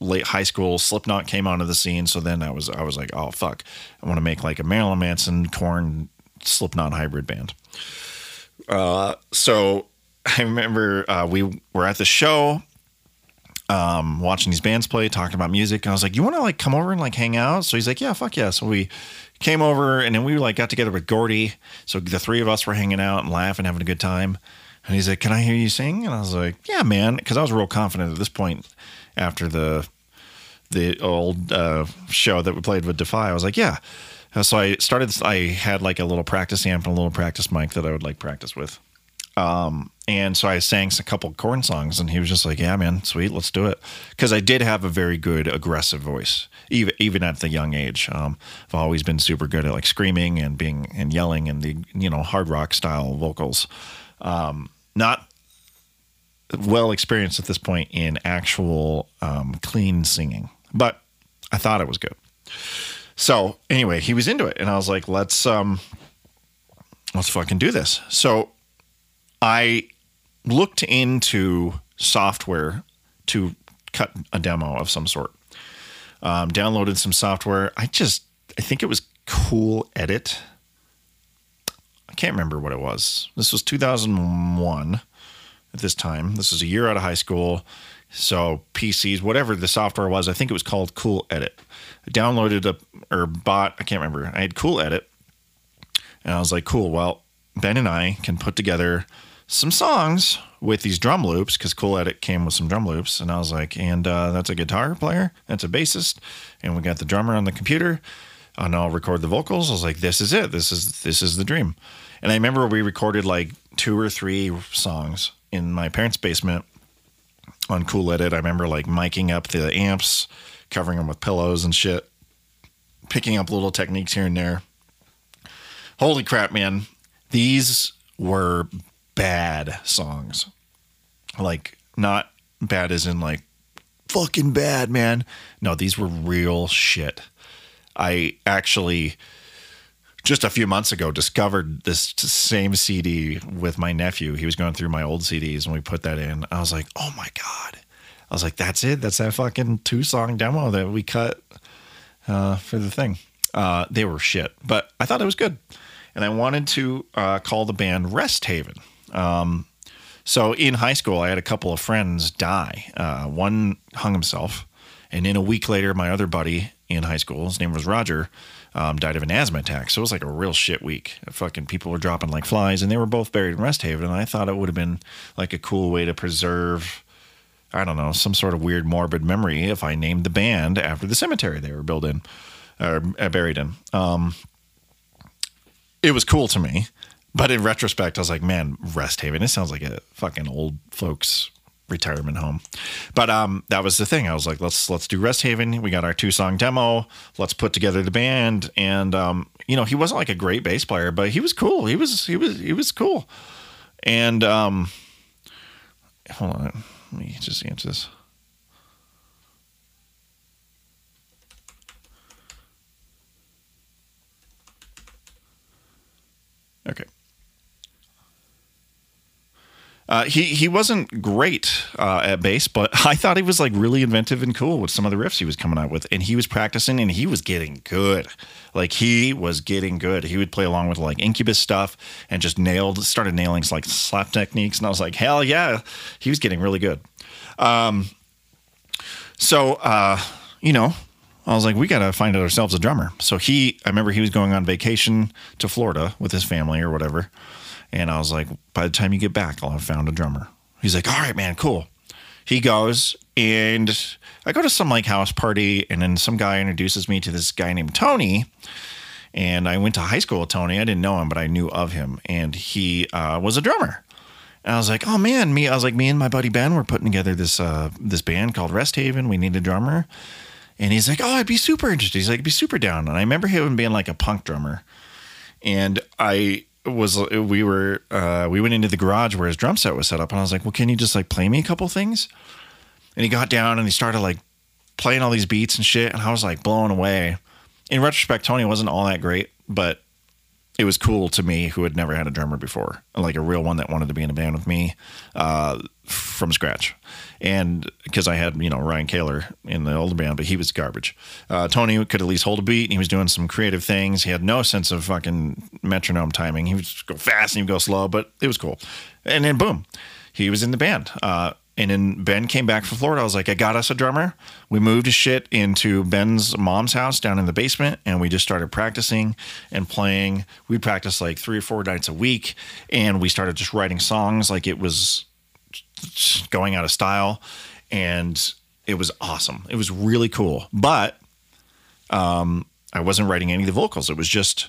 late high school, Slipknot came onto the scene. So then I was, I was like, oh, fuck. I want to make like a Marilyn Manson, Korn, Slipknot hybrid band. Uh, so I remember uh, we were at the show, um, watching these bands play, talking about music. And I was like, "You want to like come over and like hang out?" So he's like, "Yeah, fuck yeah." So we came over, and then we like got together with Gordy. So the three of us were hanging out and laughing, having a good time. And he's like, "Can I hear you sing?" And I was like, "Yeah, man," because I was real confident at this point after the the old uh, show that we played with Defy. I was like, "Yeah." So I started. I had like a little practice amp and a little practice mic that I would like practice with. Um, and so I sang a couple Korn songs, and he was just like, "Yeah, man, sweet, let's do it." Because I did have a very good aggressive voice, even even at the young age. Um, I've always been super good at like screaming and being and yelling and the you know hard rock style vocals. Um, not well experienced at this point in actual um, clean singing, but I thought it was good. So anyway, he was into it, and I was like, "Let's um, let's fucking do this." So I looked into software to cut a demo of some sort. Um, downloaded some software. I just, I think it was Cool Edit. I can't remember what it was. This was 2001. at this time. This was a year out of high school. So PCs, whatever the software was, I think it was called Cool Edit. I downloaded a or bought, I can't remember. I had Cool Edit. And I was like, cool, well, Ben and I can put together some songs with these drum loops because Cool Edit came with some drum loops. And I was like, and uh, that's a guitar player, that's a bassist, and we got the drummer on the computer, and I'll record the vocals. I was like, this is it. This is this is the dream. And I remember we recorded like two or three songs in my parents' basement on Cool Edit. I remember like miking up the amps, covering them with pillows and shit, picking up little techniques here and there. Holy crap, man. These were bad songs. Like, not bad as in like fucking bad, man. No, these were real shit. I actually just a few months ago discovered this same CD with my nephew. He was going through my old CDs and we put that in. I was like, oh my God. I was like, that's it. That's that fucking two song demo that we cut uh, for the thing. Uh, they were shit, but I thought it was good. And I wanted to uh, call the band Rest Haven. Um, so in high school, I had a couple of friends die. Uh, one hung himself. And then a week later, my other buddy in high school, his name was Roger, um, died of an asthma attack. So it was like a real shit week. Fucking people were dropping like flies, and they were both buried in Rest Haven. And I thought it would have been like a cool way to preserve, I don't know, some sort of weird morbid memory if I named the band after the cemetery they were built in or uh, buried in. Um, it was cool to me, but in retrospect, I was like, man, Rest Haven. It sounds like a fucking old folks retirement home. But um, that was the thing. I was like, let's let's do Rest Haven. We got our two song demo. Let's put together the band. And um, you know, he wasn't like a great bass player, but he was cool. He was he was he was cool. And um, hold on, let me just answer this. Okay. Uh, he he wasn't great uh, at bass, but I thought he was like really inventive and cool with some of the riffs he was coming out with, and he was practicing and he was getting good. Like he was getting good. He would play along with like Incubus stuff and just nailed, started nailing like slap techniques, and I was like, hell yeah, he was getting really good. Um, so uh, you know, I was like, we got to find ourselves a drummer. So he, I remember he was going on vacation to Florida with his family or whatever. And I was like, by the time you get back, I'll have found a drummer. He's like, all right, man, cool. He goes and I go to some like house party, and then some guy introduces me to this guy named Tony. And I went to high school with Tony. I didn't know him, but I knew of him. And he uh, was a drummer. And I was like, oh man, me. I was like, me and my buddy Ben were putting together this uh, this band called Rest Haven. We need a drummer. And he's like, oh, I'd be super interested. He's like, I'd be super down. And I remember him being like a punk drummer. And I was we were uh, we went into the garage where his drum set was set up, and I was like, "Well, can you just like play me a couple things?" And he got down and he started like playing all these beats and shit, and I was like blown away. In retrospect, Tony wasn't all that great, but it was cool to me who had never had a drummer before, like a real one that wanted to be in a band with me uh, from scratch. And because I had, you know, Ryan Kaler in the older band, but he was garbage. Uh, Tony could at least hold a beat and he was doing some creative things. He had no sense of fucking metronome timing. He would go fast and he would go slow, but it was cool. And then boom, he was in the band. Uh, and then Ben came back from Florida. I was like, I got us a drummer. We moved shit into Ben's mom's house down in the basement, and we just started practicing and playing. We practiced like three or four nights a week, and we started just writing songs like it was going out of style, and it was awesome. It was really cool, but um, I wasn't writing any of the vocals. It was just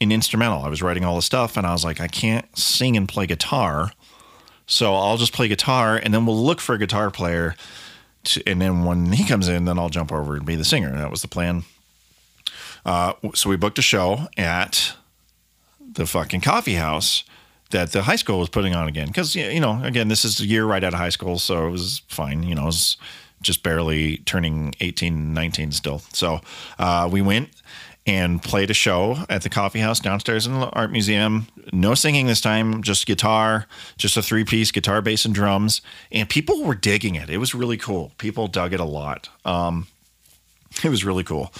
an instrumental. I was writing all the stuff, and I was like, I can't sing and play guitar so I'll just play guitar and then we'll look for a guitar player. To, and then when he comes in, then I'll jump over and be the singer. That was the plan. Uh, so we booked a show at the fucking coffee house that the high school was putting on again. Because, you know, again, this is a year right out of high school. So it was fine. You know, it was just barely turning 18, 19 still. So uh, we went and played a show at the coffee house downstairs in the art museum. No singing this time, just guitar, just a three piece guitar, bass, and drums. And people were digging it. It was really cool. People dug it a lot. Um, it was really cool.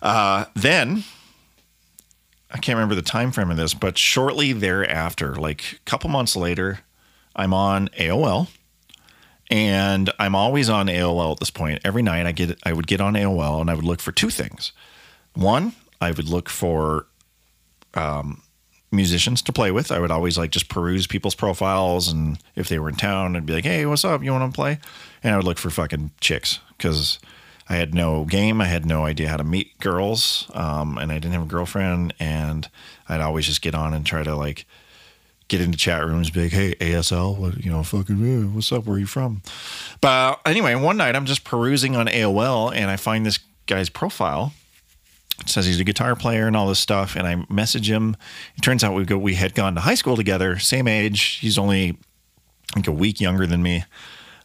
Uh, then I can't remember the time frame of this, but shortly thereafter, like a couple months later, I'm on AOL, and I'm always on AOL at this point. Every night I get I would get on AOL and I would look for two things. One, I would look for um, musicians to play with. I would always like just peruse people's profiles, and if they were in town, I'd be like, "Hey, what's up? You want to play?" And I would look for fucking chicks because I had no game. I had no idea how to meet girls, um, and I didn't have a girlfriend. And I'd always just get on and try to like get into chat rooms, be like, "Hey, ASL, what you know, fucking, what's up? Where are you from?" But anyway, one night I'm just perusing on AOL, and I find this guy's profile. It says he's a guitar player and all this stuff, and I message him. It turns out we go we had gone to high school together, same age. He's only like a week younger than me,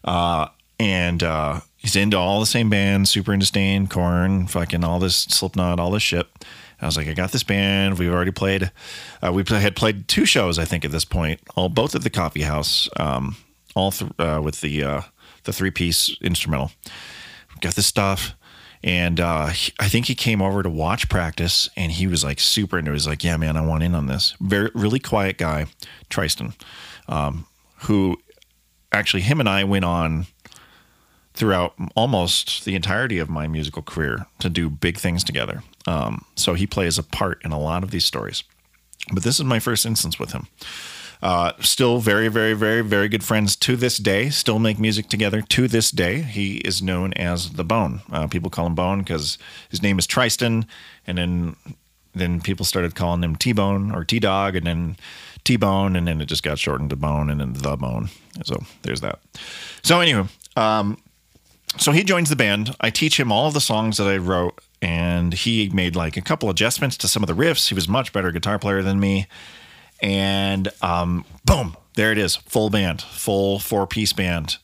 uh, and uh, he's into all the same bands, super into Staind, Korn, fucking all this Slipknot, all this shit. I was like, I got this band. We've already played. Uh, we had played two shows, I think, at this point. All both at the Coffee House. Um, all th- uh, with the uh, the three piece instrumental. Got this stuff, and uh, he, I think he came over to watch practice, and he was like super into. it. He's like, "Yeah, man, I want in on this." Very really quiet guy, Tristan, um, who actually him and I went on throughout almost the entirety of my musical career to do big things together. Um, so he plays a part in a lot of these stories. But this is my first instance with him. Uh, still very, very, very, very good friends to this day. Still make music together to this day. He is known as the Bone. Uh, people call him Bone because his name is Tristan, and then then people started calling him T Bone or T Dog, and then T Bone, and then it just got shortened to Bone, and then the Bone. So there's that. So anyway, um, so he joins the band. I teach him all of the songs that I wrote, and he made like a couple adjustments to some of the riffs. He was much better guitar player than me, and um, boom, there it is, full band, full four piece band.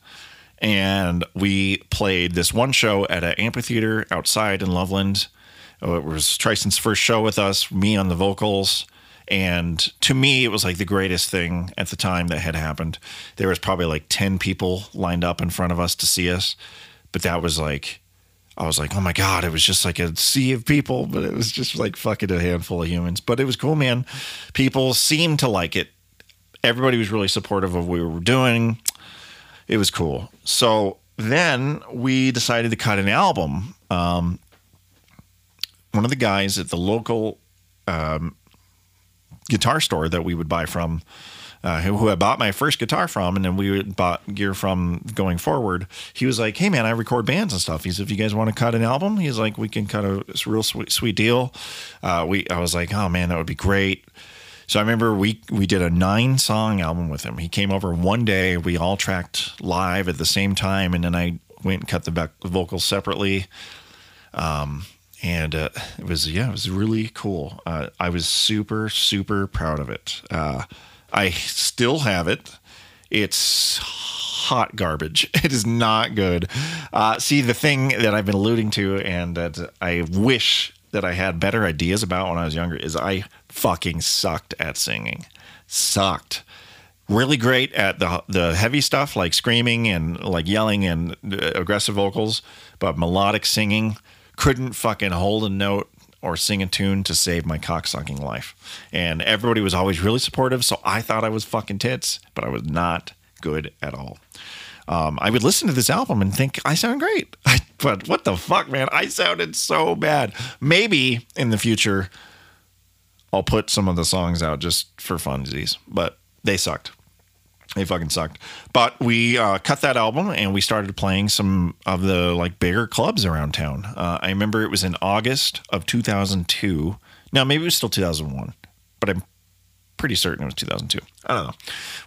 And we played this one show at an amphitheater outside in Loveland. Oh, It was Tristan's first show with us, me on the vocals. And to me, it was like the greatest thing at the time that had happened. There was probably like 10 people lined up in front of us to see us. But that was like, I was like, oh my God, it was just like a sea of people, but it was just like fucking a handful of humans. But it was cool, man. People seemed to like it. Everybody was really supportive of what we were doing. It was cool. So then we decided to cut an album. Um, one of the guys at the local um, guitar store that we would buy from, uh, who, who I bought my first guitar from, and then we bought gear from going forward. He was like, "Hey man, I record bands and stuff." He said, "If you guys want to cut an album, he's like, we can cut a a real sweet, sweet deal." Uh, we, I was like, "Oh man, that would be great." So I remember we we did a nine song album with him. He came over one day. We all tracked live at the same time, and then I went and cut the back vocals separately. Um, and uh, it was yeah, it was really cool. Uh, I was super super proud of it. Uh, I still have it. It's hot garbage. It is not good. Uh, see, the thing that I've been alluding to, and that I wish that I had better ideas about when I was younger, is I fucking sucked at singing. Sucked really great at the the heavy stuff like screaming and like yelling and uh, aggressive vocals, but melodic singing couldn't fucking hold a note or sing a tune to save my cocksucking life. And everybody was always really supportive, so I thought I was fucking tits, but I was not good at all. Um, I would listen to this album and think I sound great, but what the fuck, man? I sounded so bad. Maybe in the future I'll put some of the songs out just for funsies, but they sucked. They fucking sucked. But we uh, cut that album and we started playing some of the like bigger clubs around town. Uh, I remember it was in August of 2002. Now maybe it was still 2001, but I'm pretty certain it was 2002. I don't know.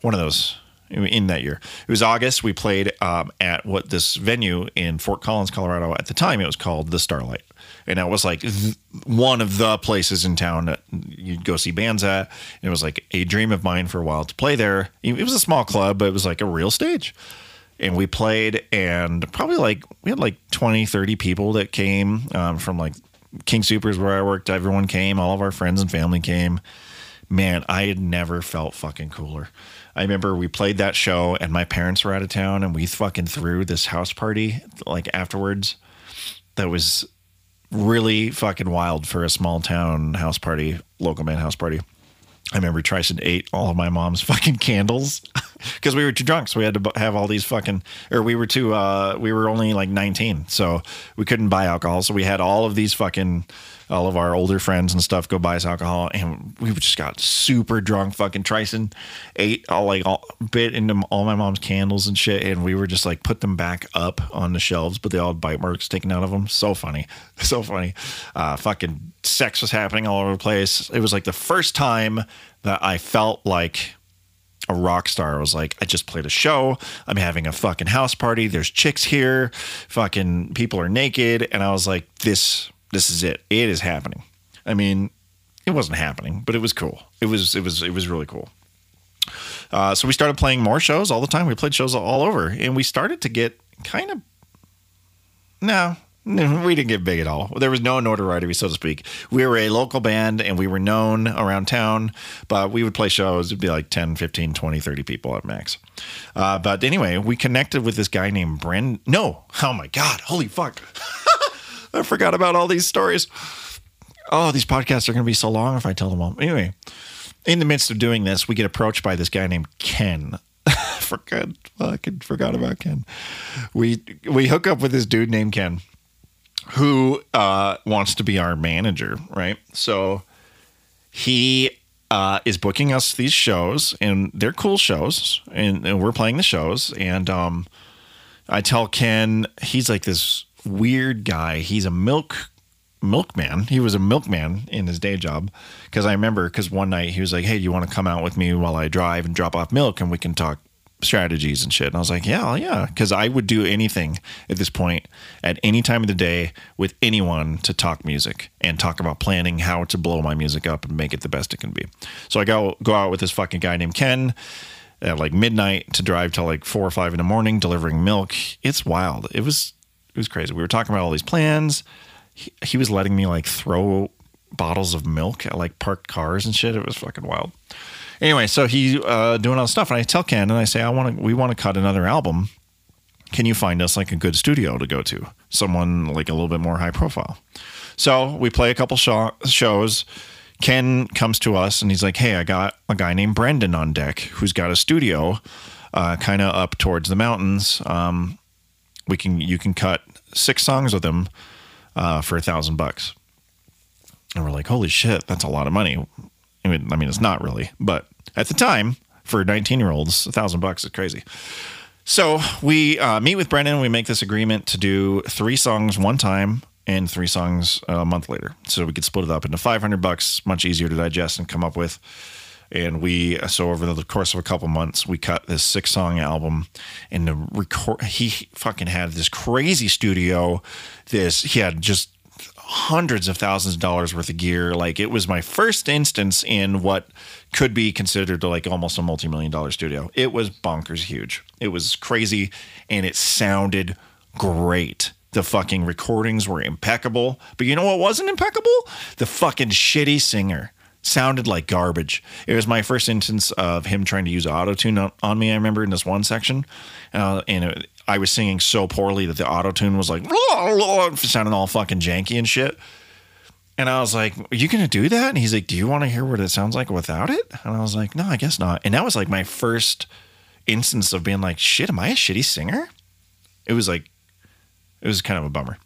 One of those in that year. It was August. We played um, at what this venue in Fort Collins, Colorado. At the time, it was called the Starlight, and that was like th- one of the places in town that you'd go see bands at. And it was like a dream of mine for a while to play there. It was a small club, but it was like a real stage. And we played, and probably like we had like 20, 30 people that came um, from like King Supers where I worked. Everyone came, all of our friends and family came. Man, I had never felt fucking cooler. I remember we played that show and my parents were out of town and we fucking threw this house party like afterwards that was really fucking wild for a small town house party, local man house party. I remember Tristan ate all of my mom's fucking candles. because we were too drunk, so we had to have all these fucking, or we were too, uh, we were only like 19, so we couldn't buy alcohol. So we had all of these fucking, all of our older friends and stuff go buy us alcohol, and we just got super drunk. Fucking Tristan ate all like all bit into all my mom's candles and shit, and we were just like put them back up on the shelves, but they all had bite marks taken out of them. So funny, so funny. Uh, fucking sex was happening all over the place. It was like the first time that I felt like a rock star. I was like, I just played a show. I'm having a fucking house party. There's chicks here. Fucking people are naked. And I was like, this, this is it. It is happening. I mean, it wasn't happening, but it was cool. It was, it was, it was really cool. Uh, so we started playing more shows all the time. We played shows all over, and we started to get kind of no, we didn't get big at all. There was no notoriety, so to speak. We were a local band and we were known around town, but we would play shows. It'd be like 10, 15, 20, 30 people at max. Uh, but anyway, we connected with this guy named Bren. No, oh my God, holy fuck. I forgot about all these stories. Oh, these podcasts are going to be so long if I tell them all. Anyway, in the midst of doing this, we get approached by this guy named Ken. forgot, fucking forgot about Ken. We we hook up with this dude named Ken who uh, wants to be our manager, right? So he uh, is booking us these shows, and they're cool shows, and, and we're playing the shows. And um, I tell Ken, he's like this weird guy. He's a milk milkman. He was a milkman in his day job because I remember because one night he was like, "Hey, do you want to come out with me while I drive and drop off milk, and we can talk strategies and shit. And I was like, yeah, yeah, because I would do anything at this point at any time of the day with anyone to talk music and talk about planning how to blow my music up and make it the best it can be. So I go go out with this fucking guy named Ken at like midnight to drive till like four or five in the morning delivering milk. It's wild. It was it was crazy. We were talking about all these plans. He, he was letting me like throw bottles of milk at like parked cars and shit. It was fucking wild anyway, so he uh, doing all this stuff, and I tell Ken, and I say, I want to, we want to cut another album. Can you find us like a good studio to go to, someone like a little bit more high profile? So we play a couple show- shows. Ken comes to us and he's like, Hey, I got a guy named Brendan on deck who's got a studio uh, kind of up towards the mountains. Um, we can you can cut six songs with him uh, for a thousand bucks. And we're like, holy shit, that's a lot of money. I mean, I mean, it's not really, but at the time, for 19 year olds, a thousand bucks is crazy. So we uh, meet with Brendan. We make this agreement to do three songs one time and three songs a month later. So we could split it up into 500 bucks, much easier to digest and come up with. And we, so over the course of a couple months, we cut this six song album and the record. He fucking had this crazy studio. This, he had just hundreds of thousands of dollars worth of gear. Like it was my first instance in what could be considered like almost a multi-million dollar studio. It was bonkers huge. It was crazy and it sounded great. The fucking recordings were impeccable. But you know what wasn't impeccable? The fucking shitty singer sounded like garbage. It was my first instance of him trying to use auto tune on me. I remember in this one section, uh, and it, I was singing so poorly that the auto tune was like sounding all fucking janky and shit. And I was like, Are you to do that? And he's like, Do you want to hear what it sounds like without it? And I was like, No, I guess not. And that was like my first instance of being like, Shit, am I a shitty singer? It was like, it was kind of a bummer.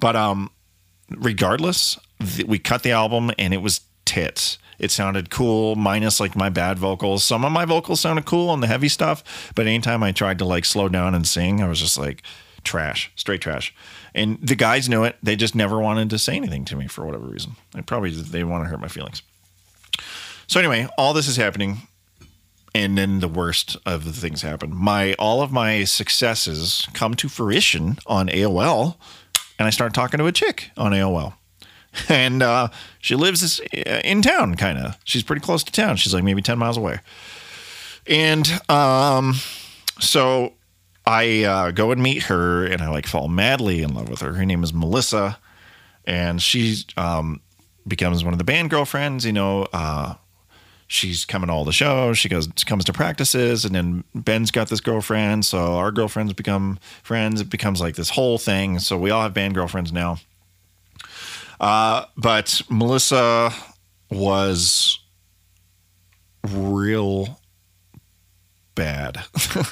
But um, regardless, th- we cut the album and it was tits. It sounded cool, minus like my bad vocals. Some of my vocals sounded cool on the heavy stuff, but anytime I tried to like slow down and sing, I was just like trash, straight trash. And the guys knew it. They just never wanted to say anything to me for whatever reason. They probably they want to hurt my feelings. So anyway, all this is happening and then the worst of the things happen. My all of my successes come to fruition on AOL, and I start talking to a chick on AOL. and uh, she lives in town, kind of. She's pretty close to town. She's like maybe ten miles away, and um, so I uh, go and meet her, and I like fall madly in love with her. Her name is Melissa, and she um, becomes one of the band girlfriends. You know, uh, she's coming to all the shows. She goes comes to practices, and then Ben's got this girlfriend, so our girlfriends become friends. It becomes like this whole thing. So we all have band girlfriends now. Uh, but Melissa was real bad.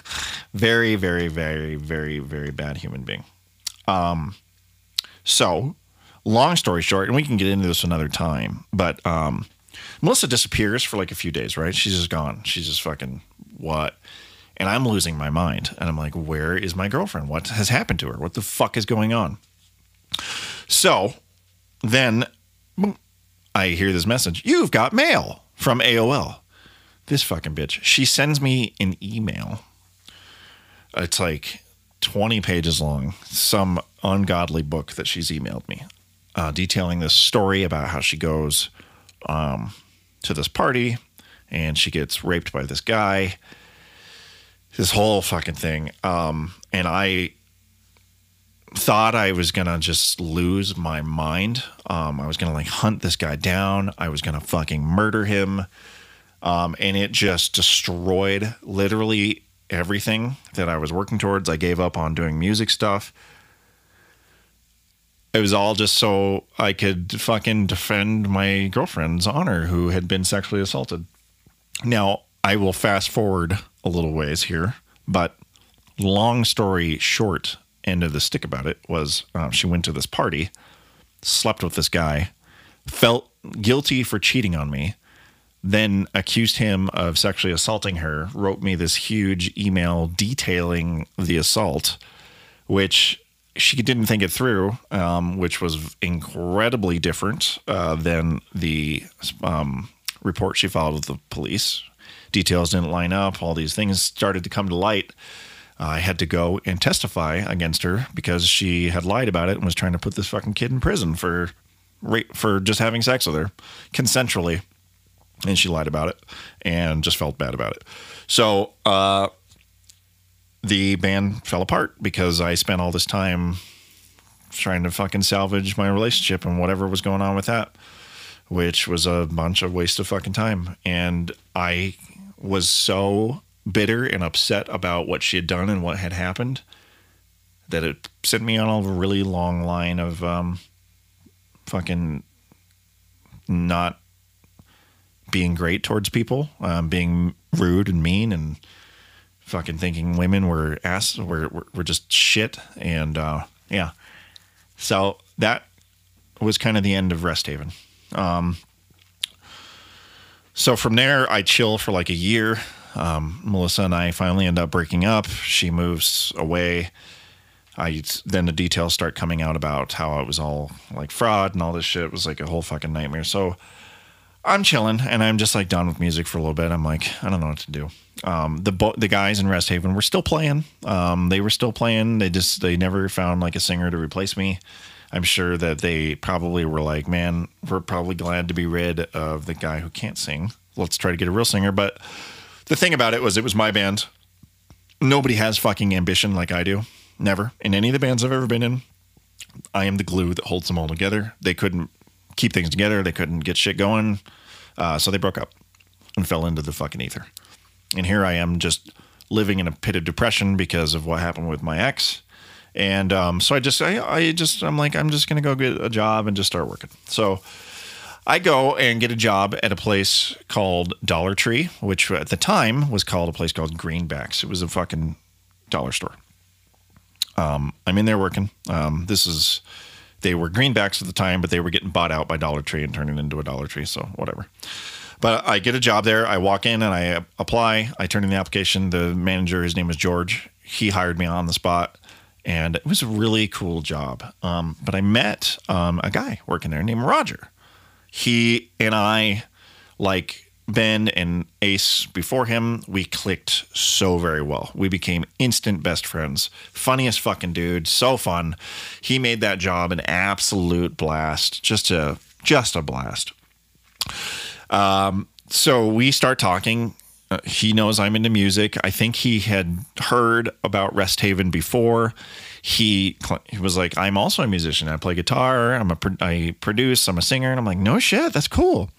very, very, very, very, very bad human being. Um, so, long story short, and we can get into this another time, but um, Melissa disappears for like a few days, right? She's just gone. She's just fucking what? And I'm losing my mind. And I'm like, where is my girlfriend? What has happened to her? What the fuck is going on? So then I hear this message You've got mail from AOL. This fucking bitch. She sends me an email. It's like 20 pages long, some ungodly book that she's emailed me, uh, detailing this story about how she goes um, to this party and she gets raped by this guy. This whole fucking thing. Um, and I thought I was gonna just lose my mind. Um, I was gonna like hunt this guy down. I was gonna fucking murder him. Um, and it just destroyed literally everything that I was working towards. I gave up on doing music stuff. It was all just so I could fucking defend my girlfriend's honor who had been sexually assaulted. Now, I will fast forward a little ways here, but long story short, end of the stick about it was uh, she went to this party, slept with this guy, felt guilty for cheating on me, then accused him of sexually assaulting her, wrote me this huge email detailing the assault, which she didn't think it through, um, which was incredibly different uh, than the um, report she filed with the police. Details didn't line up. All these things started to come to light. I had to go and testify against her because she had lied about it and was trying to put this fucking kid in prison for for just having sex with her consensually, and she lied about it and just felt bad about it. So uh, the band fell apart because I spent all this time trying to fucking salvage my relationship and whatever was going on with that, which was a bunch of waste of fucking time. And I was so bitter and upset about what she had done and what had happened that it sent me on a really long line of um, fucking not being great towards people, um, being rude and mean, and fucking thinking women were ass were were, were just shit. And uh, yeah, so that was kind of the end of Rest Haven. Um, so from there, I chill for like a year um, Melissa and I finally end up breaking up. She moves away. I then the details start coming out about how it was all like fraud and all this shit. It was like a whole fucking nightmare. So I'm chilling and I'm just like done with music for a little bit. I'm like, I don't know what to do. Um, the bo- the guys in Rest Haven were still playing. Um, they were still playing. They just they never found like a singer to replace me. I'm sure that they probably were like, man, we're probably glad to be rid of the guy who can't sing. Let's try to get a real singer. But the thing about it was it was my band. Nobody has fucking ambition like I do. Never. In any of the bands I've ever been in, I am the glue that holds them all together. They couldn't keep things together. They couldn't get shit going. Uh, so they broke up and fell into the fucking ether. And here I am just living in a pit of depression because of what happened with my ex. And um, so I just, I, I just, I'm like, I'm just going to go get a job and just start working. So I go and get a job at a place called Dollar Tree, which at the time was called a place called Greenbacks. It was a fucking dollar store. Um, I'm in there working. Um, this is they were greenbacks at the time, but they were getting bought out by Dollar Tree and turning into a Dollar Tree. So whatever. But I get a job there. I walk in and I apply. I turn in the application. The manager, his name was George. He hired me on the spot, and it was a really cool job. Um, but I met um, a guy working there named Roger he and I, like Ben and Ace before him, we clicked so very well. We became instant best friends. Funniest fucking dude, so fun. He made that job an absolute blast. Just a just a blast. Um, so we start talking. Uh, he knows I'm into music. I think he had heard about Rest Haven before he he was like, I'm also a musician. I play guitar. I'm a I produce. I'm a singer. And I'm like, no shit, that's cool.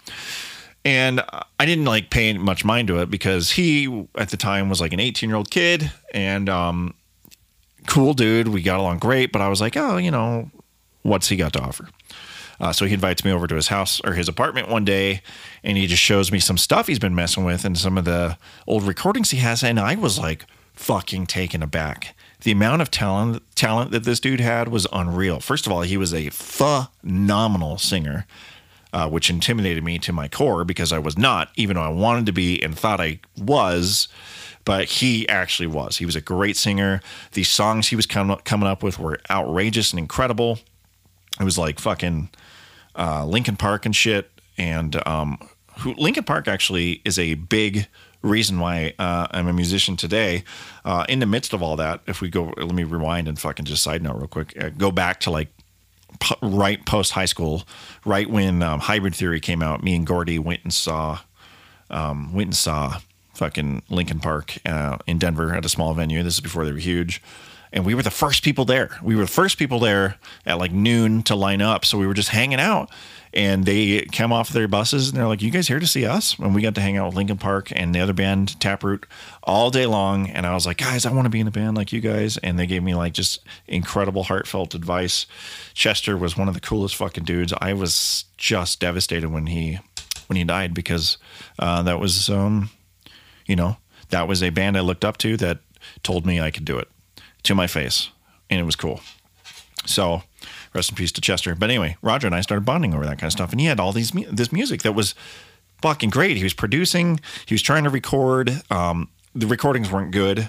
And I didn't like pay much mind to it because he at the time was like an 18 year old kid and um, cool dude. We got along great, but I was like, oh, you know, what's he got to offer? Uh, so he invites me over to his house or his apartment one day, and he just shows me some stuff he's been messing with and some of the old recordings he has. And I was like fucking taken aback. The amount of talent talent that this dude had was unreal. First of all, he was a phenomenal singer. Uh, which intimidated me to my core because I was not, even though I wanted to be and thought I was but he actually was. He was a great singer. The songs he was coming coming up with were outrageous and incredible. It was like fucking uh, Linkin Park and shit. And um, Linkin Park actually is a big reason why uh, I'm a musician today. Uh, in the midst of all that, if we go, let me rewind and fucking just side note real quick. Uh, go back to like p- right post high school, right when um, Hybrid Theory came out. Me and Gordy went and saw, um, went and saw fucking Linkin Park uh, in Denver at a small venue. This is before they were huge. And we were the first people there. We were the first people there at like noon to line up. So we were just hanging out and they came off their buses and they're like, "You guys here to see us?" And we got to hang out with Linkin Park and the other band Taproot all day long. And I was like, "Guys, I want to be in a band like you guys." And they gave me like just incredible, heartfelt advice. Chester was one of the coolest fucking dudes. I was just devastated when he when he died because uh, that was um, you know, that was a band I looked up to that told me I could do it to my face, and it was cool. So, rest in peace to Chester. But anyway, Roger and I started bonding over that kind of stuff, and he had all these this music that was fucking great. He was producing, he was trying to record. Um, the recordings weren't good,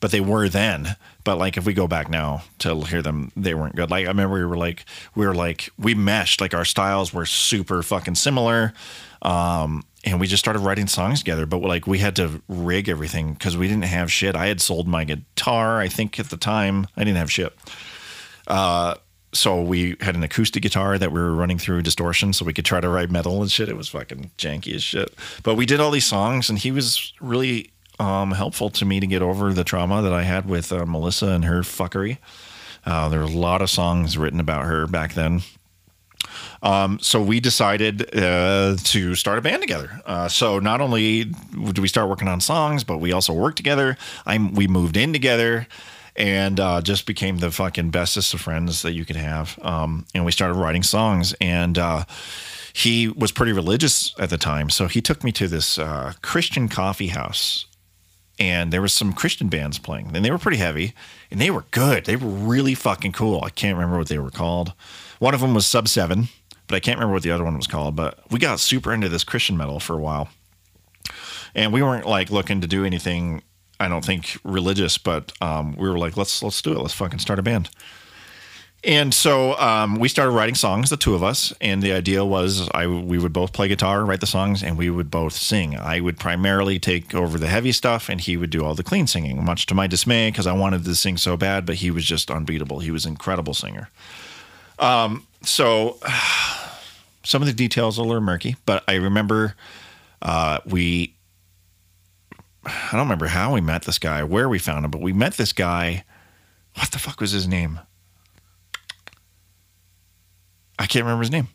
but they were then. But like if we go back now to hear them, they weren't good. Like I remember we were like we were like we meshed. Like our styles were super fucking similar. Um, and we just started writing songs together but like we had to rig everything because we didn't have shit i had sold my guitar i think at the time i didn't have shit uh, so we had an acoustic guitar that we were running through distortion so we could try to write metal and shit. It was fucking janky as shit. But we did all these songs and he was really um, helpful to me to get over the trauma that i had with uh, melissa and her fuckery. Uh, there were a lot of songs written about her back then. Um, so we decided uh, to start a band together. Uh, so not only do we start working on songs, but we also worked together. I'm, we moved in together and uh, just became the fucking bestest of friends that you could have. Um, and we started writing songs and. Uh, he was pretty religious at the time, so he took me to this uh, Christian coffee house and there was some Christian bands playing, and they were pretty heavy, and they were good. They were really fucking cool. I can't remember what they were called. One of them was Sub Seven, but I can't remember what the other one was called. But we got super into this Christian metal for a while, and we weren't like looking to do anything. I don't think religious, but um, we were like, let's let's do it. Let's fucking start a band. And so um, we started writing songs, the two of us, and the idea was I we would both play guitar, write the songs, and we would both sing. I would primarily take over the heavy stuff, and he would do all the clean singing. Much to my dismay, because I wanted to sing so bad, but he was just unbeatable. He was an incredible singer. Um, so some of the details are a little murky, but I remember uh, we. I don't remember how we met this guy, where we found him, but we met this guy. What the fuck was his name? I can't remember his name.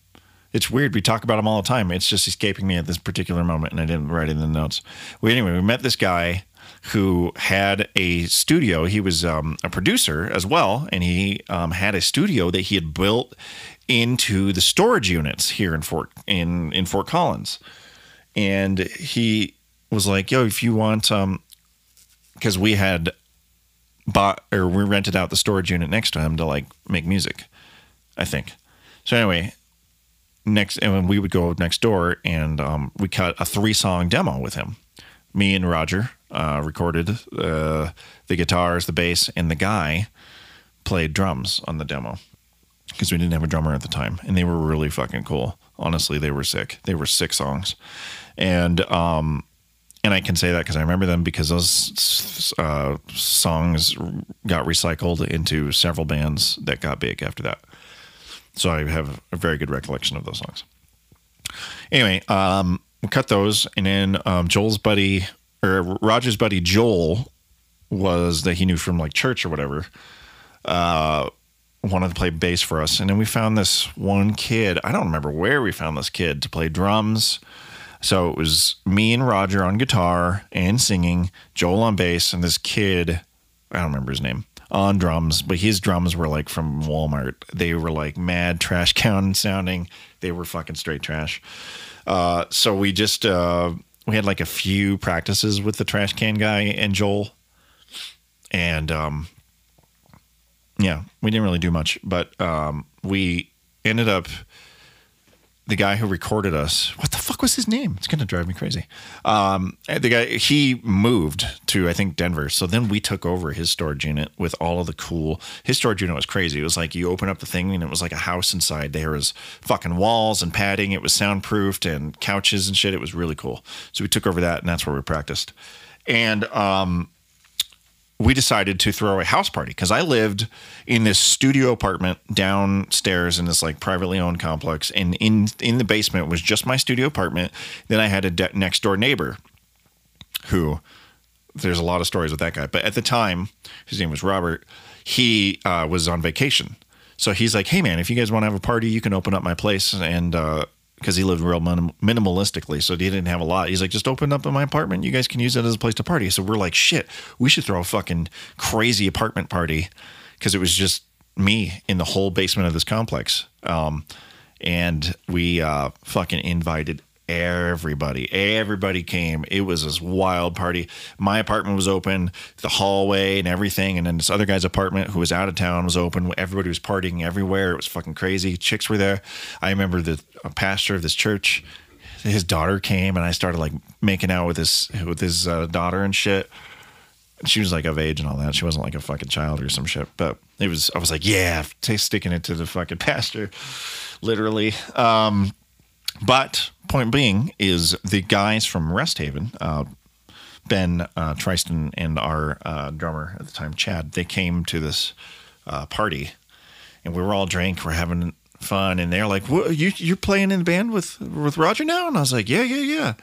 It's weird. We talk about him all the time. It's just escaping me at this particular moment, and I didn't write it in the notes. Well, anyway, we met this guy who had a studio. He was um, a producer as well, and he um, had a studio that he had built into the storage units here in Fort in in Fort Collins. And he was like, "Yo, if you want, um, because we had bought or we rented out the storage unit next to him to like make music, I think." So anyway, next and we would go next door and um, we cut a three song demo with him. Me and Roger uh, recorded uh, the guitars, the bass, and the guy played drums on the demo because we didn't have a drummer at the time, and they were really fucking cool. Honestly, they were sick. They were sick songs, and um, and I can say that because I remember them because those uh, songs got recycled into several bands that got big after that. So I have a very good recollection of those songs. Anyway, um, we cut those, and then um, Joel's buddy or Roger's buddy Joel was that he knew from like church or whatever. Uh, wanted to play bass for us, and then we found this one kid. I don't remember where we found this kid to play drums. So it was me and Roger on guitar and singing, Joel on bass, and this kid. I don't remember his name on drums, but his drums were like from Walmart. They were like mad trash can sounding. They were fucking straight trash. Uh, so we just uh, we had like a few practices with the trash can guy and Joel, and um, yeah, we didn't really do much, but um, we ended up the guy who recorded us. What the fuck was his name? It's gonna drive me crazy. Um, the guy he moved to I think Denver, so then we took over his storage unit with all of the cool. His storage unit was crazy. It was like you open up the thing and it was like a house inside. There was fucking walls and padding. It was soundproofed and couches and shit. It was really cool. So we took over that and that's where we practiced. And um, we decided to throw a house party because I lived in this studio apartment downstairs in this like privately owned complex, and in in the basement was just my studio apartment. Then I had a de- next door neighbor, who there's a lot of stories with that guy, but at the time his name was Robert. He uh, was on vacation, so he's like, "Hey man, if you guys want to have a party, you can open up my place and uh, because he lived real minim- minimalistically, so he didn't have a lot. He's like, just open up in my apartment. You guys can use it as a place to party. So we're like, shit, we should throw a fucking crazy apartment party because it was just me in the whole basement of this complex. Um, and we uh, fucking invited everybody everybody came it was this wild party my apartment was open the hallway and everything and then this other guy's apartment who was out of town was open everybody was partying everywhere it was fucking crazy chicks were there i remember the pastor of this church his daughter came and i started like making out with his with his uh, daughter and shit she was like of age and all that. She wasn't like a fucking child or some shit. But it was. I was like, yeah, t- sticking it to the fucking pastor, literally. Um, but point being is the guys from Rest Haven, uh, Ben uh, Tristan and our uh, drummer at the time, Chad, they came to this uh, party, and we were all drunk. We're having fun, and they're like, "What? You you're playing in the band with with Roger now?" And I was like, "Yeah, yeah, yeah."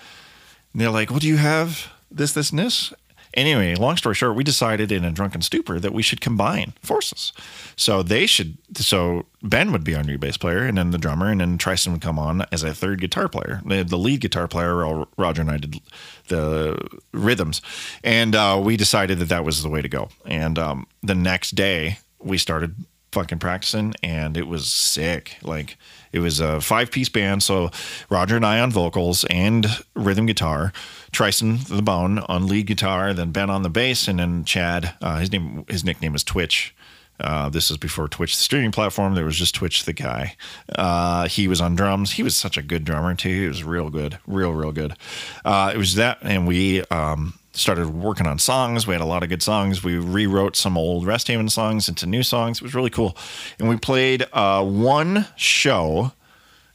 And they're like, "Well, do you have this, this, and this?" Anyway, long story short, we decided in a drunken stupor that we should combine forces. So they should. So Ben would be our new bass player, and then the drummer, and then Tristan would come on as a third guitar player. The, lead guitar player, Roger and I did the rhythms, and uh, we decided that that was the way to go. And um, the next day, we started fucking practicing, and it was sick. Like it was a five piece band. So Roger and I on vocals and rhythm guitar, Tristan the Bone on lead guitar, then Ben on the bass, and then Chad. Uh, his name, his nickname was Twitch. Uh, this is before Twitch, the streaming platform. There was just Twitch, the guy. Uh, he was on drums. He was such a good drummer too. He was real good, real, real good. Uh, it was that, and we um, started working on songs. We had a lot of good songs. We rewrote some old Rest Haven songs into new songs. It was really cool. And we played uh, one show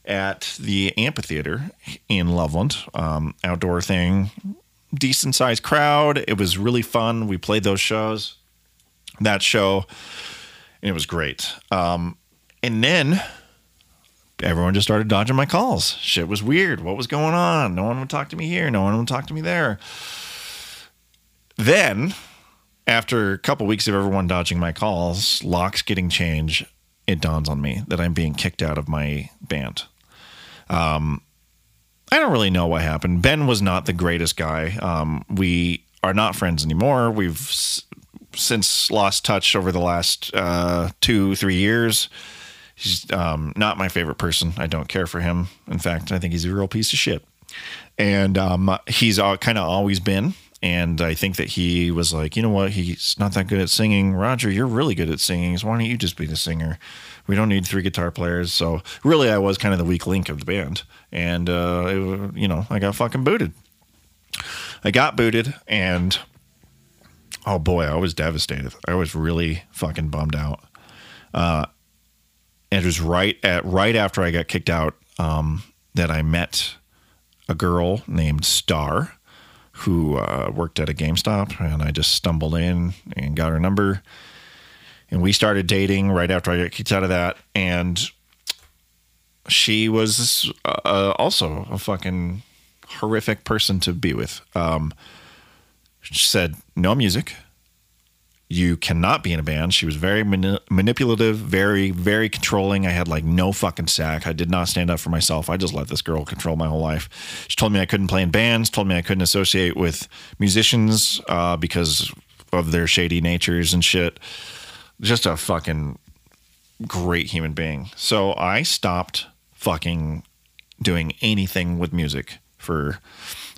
at the amphitheater in Loveland, um, outdoor thing, decent sized crowd. It was really fun. We played those shows, that show, and it was great. Um, and then everyone just started dodging my calls. Shit was weird. What was going on? No one would talk to me here. No one would talk to me there. Then, after a couple weeks of everyone dodging my calls, locks getting changed, it dawns on me that I'm being kicked out of my band. Um, I don't really know what happened. Ben was not the greatest guy. Um, we are not friends anymore. We've s- since lost touch over the last uh, two, three years. He's um, not my favorite person. I don't care for him. In fact, I think he's a real piece of shit. And um, he's kind of always been. And I think that he was like, you know what? He's not that good at singing. Roger, you're really good at singing. So why don't you just be the singer? We don't need three guitar players. So really, I was kind of the weak link of the band. And, uh, it, you know, I got fucking booted. I got booted and oh boy, I was devastated. I was really fucking bummed out. Uh, it was right at right after I got kicked out um, that I met a girl named Star who uh, worked at a GameStop, and I just stumbled in and got her number, and we started dating right after I got kicked out of that, and she was uh, also a fucking horrific person to be with. Um, she said no music. You cannot be in a band. She was very mani- manipulative, very, very controlling. I had like no fucking sack. I did not stand up for myself. I just let this girl control my whole life. She told me I couldn't play in bands, told me I couldn't associate with musicians uh, because of their shady natures and shit. just a fucking great human being. So I stopped fucking doing anything with music for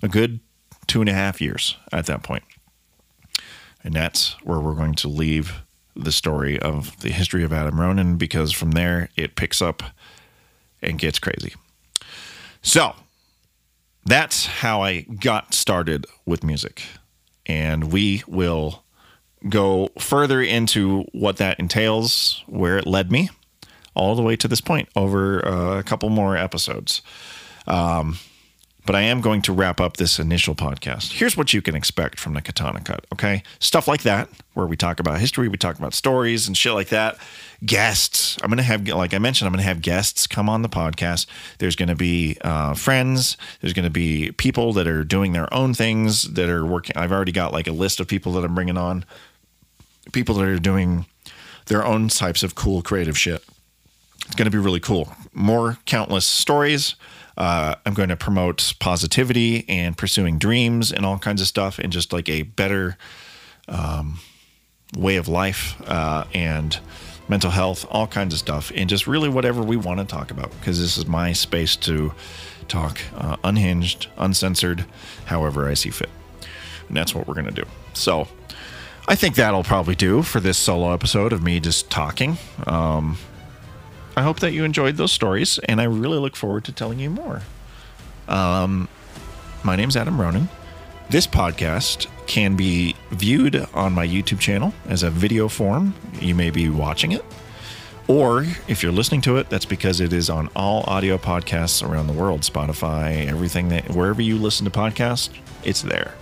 a good two and a half years at that point. And that's where we're going to leave the story of the history of Adam Ronin because from there it picks up and gets crazy. So that's how I got started with music. And we will go further into what that entails, where it led me, all the way to this point over uh, a couple more episodes. Um, but I am going to wrap up this initial podcast. Here's what you can expect from the Katana Cut, okay? Stuff like that, where we talk about history, we talk about stories and shit like that. Guests. I'm going to have, like I mentioned, I'm going to have guests come on the podcast. There's going to be uh, friends. There's going to be people that are doing their own things that are working. I've already got like a list of people that I'm bringing on, people that are doing their own types of cool creative shit. It's going to be really cool. More countless stories uh, I'm going to promote positivity and pursuing dreams and all kinds of stuff, and just like a better um, way of life uh, and mental health, all kinds of stuff, and just really whatever we want to talk about because this is my space to talk uh, unhinged, uncensored, however I see fit. And that's what we're going to do. So I think that'll probably do for this solo episode of me just talking. Um, I hope that you enjoyed those stories, and I really look forward to telling you more. Um, my name's Adam Ronin. This podcast can be viewed on my YouTube channel as a video form. You may be watching it. Or if you're listening to it, that's because it is on all audio podcasts around the world Spotify, everything that, wherever you listen to podcasts, it's there.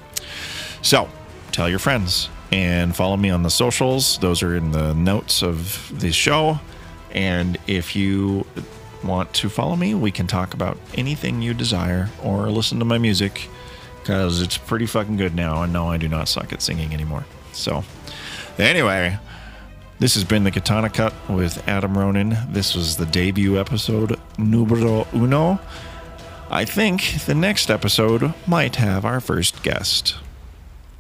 So tell your friends and follow me on the socials. Those are in the notes of the show. And if you want to follow me, we can talk about anything you desire or listen to my music because it's pretty fucking good now. And no, I do not suck at singing anymore. So, anyway, this has been the Katana Cut with Adam Ronin. This was the debut episode, numero uno. I think the next episode might have our first guest.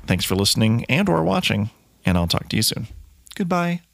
Thanks for listening and or watching, and I'll talk to you soon. Goodbye.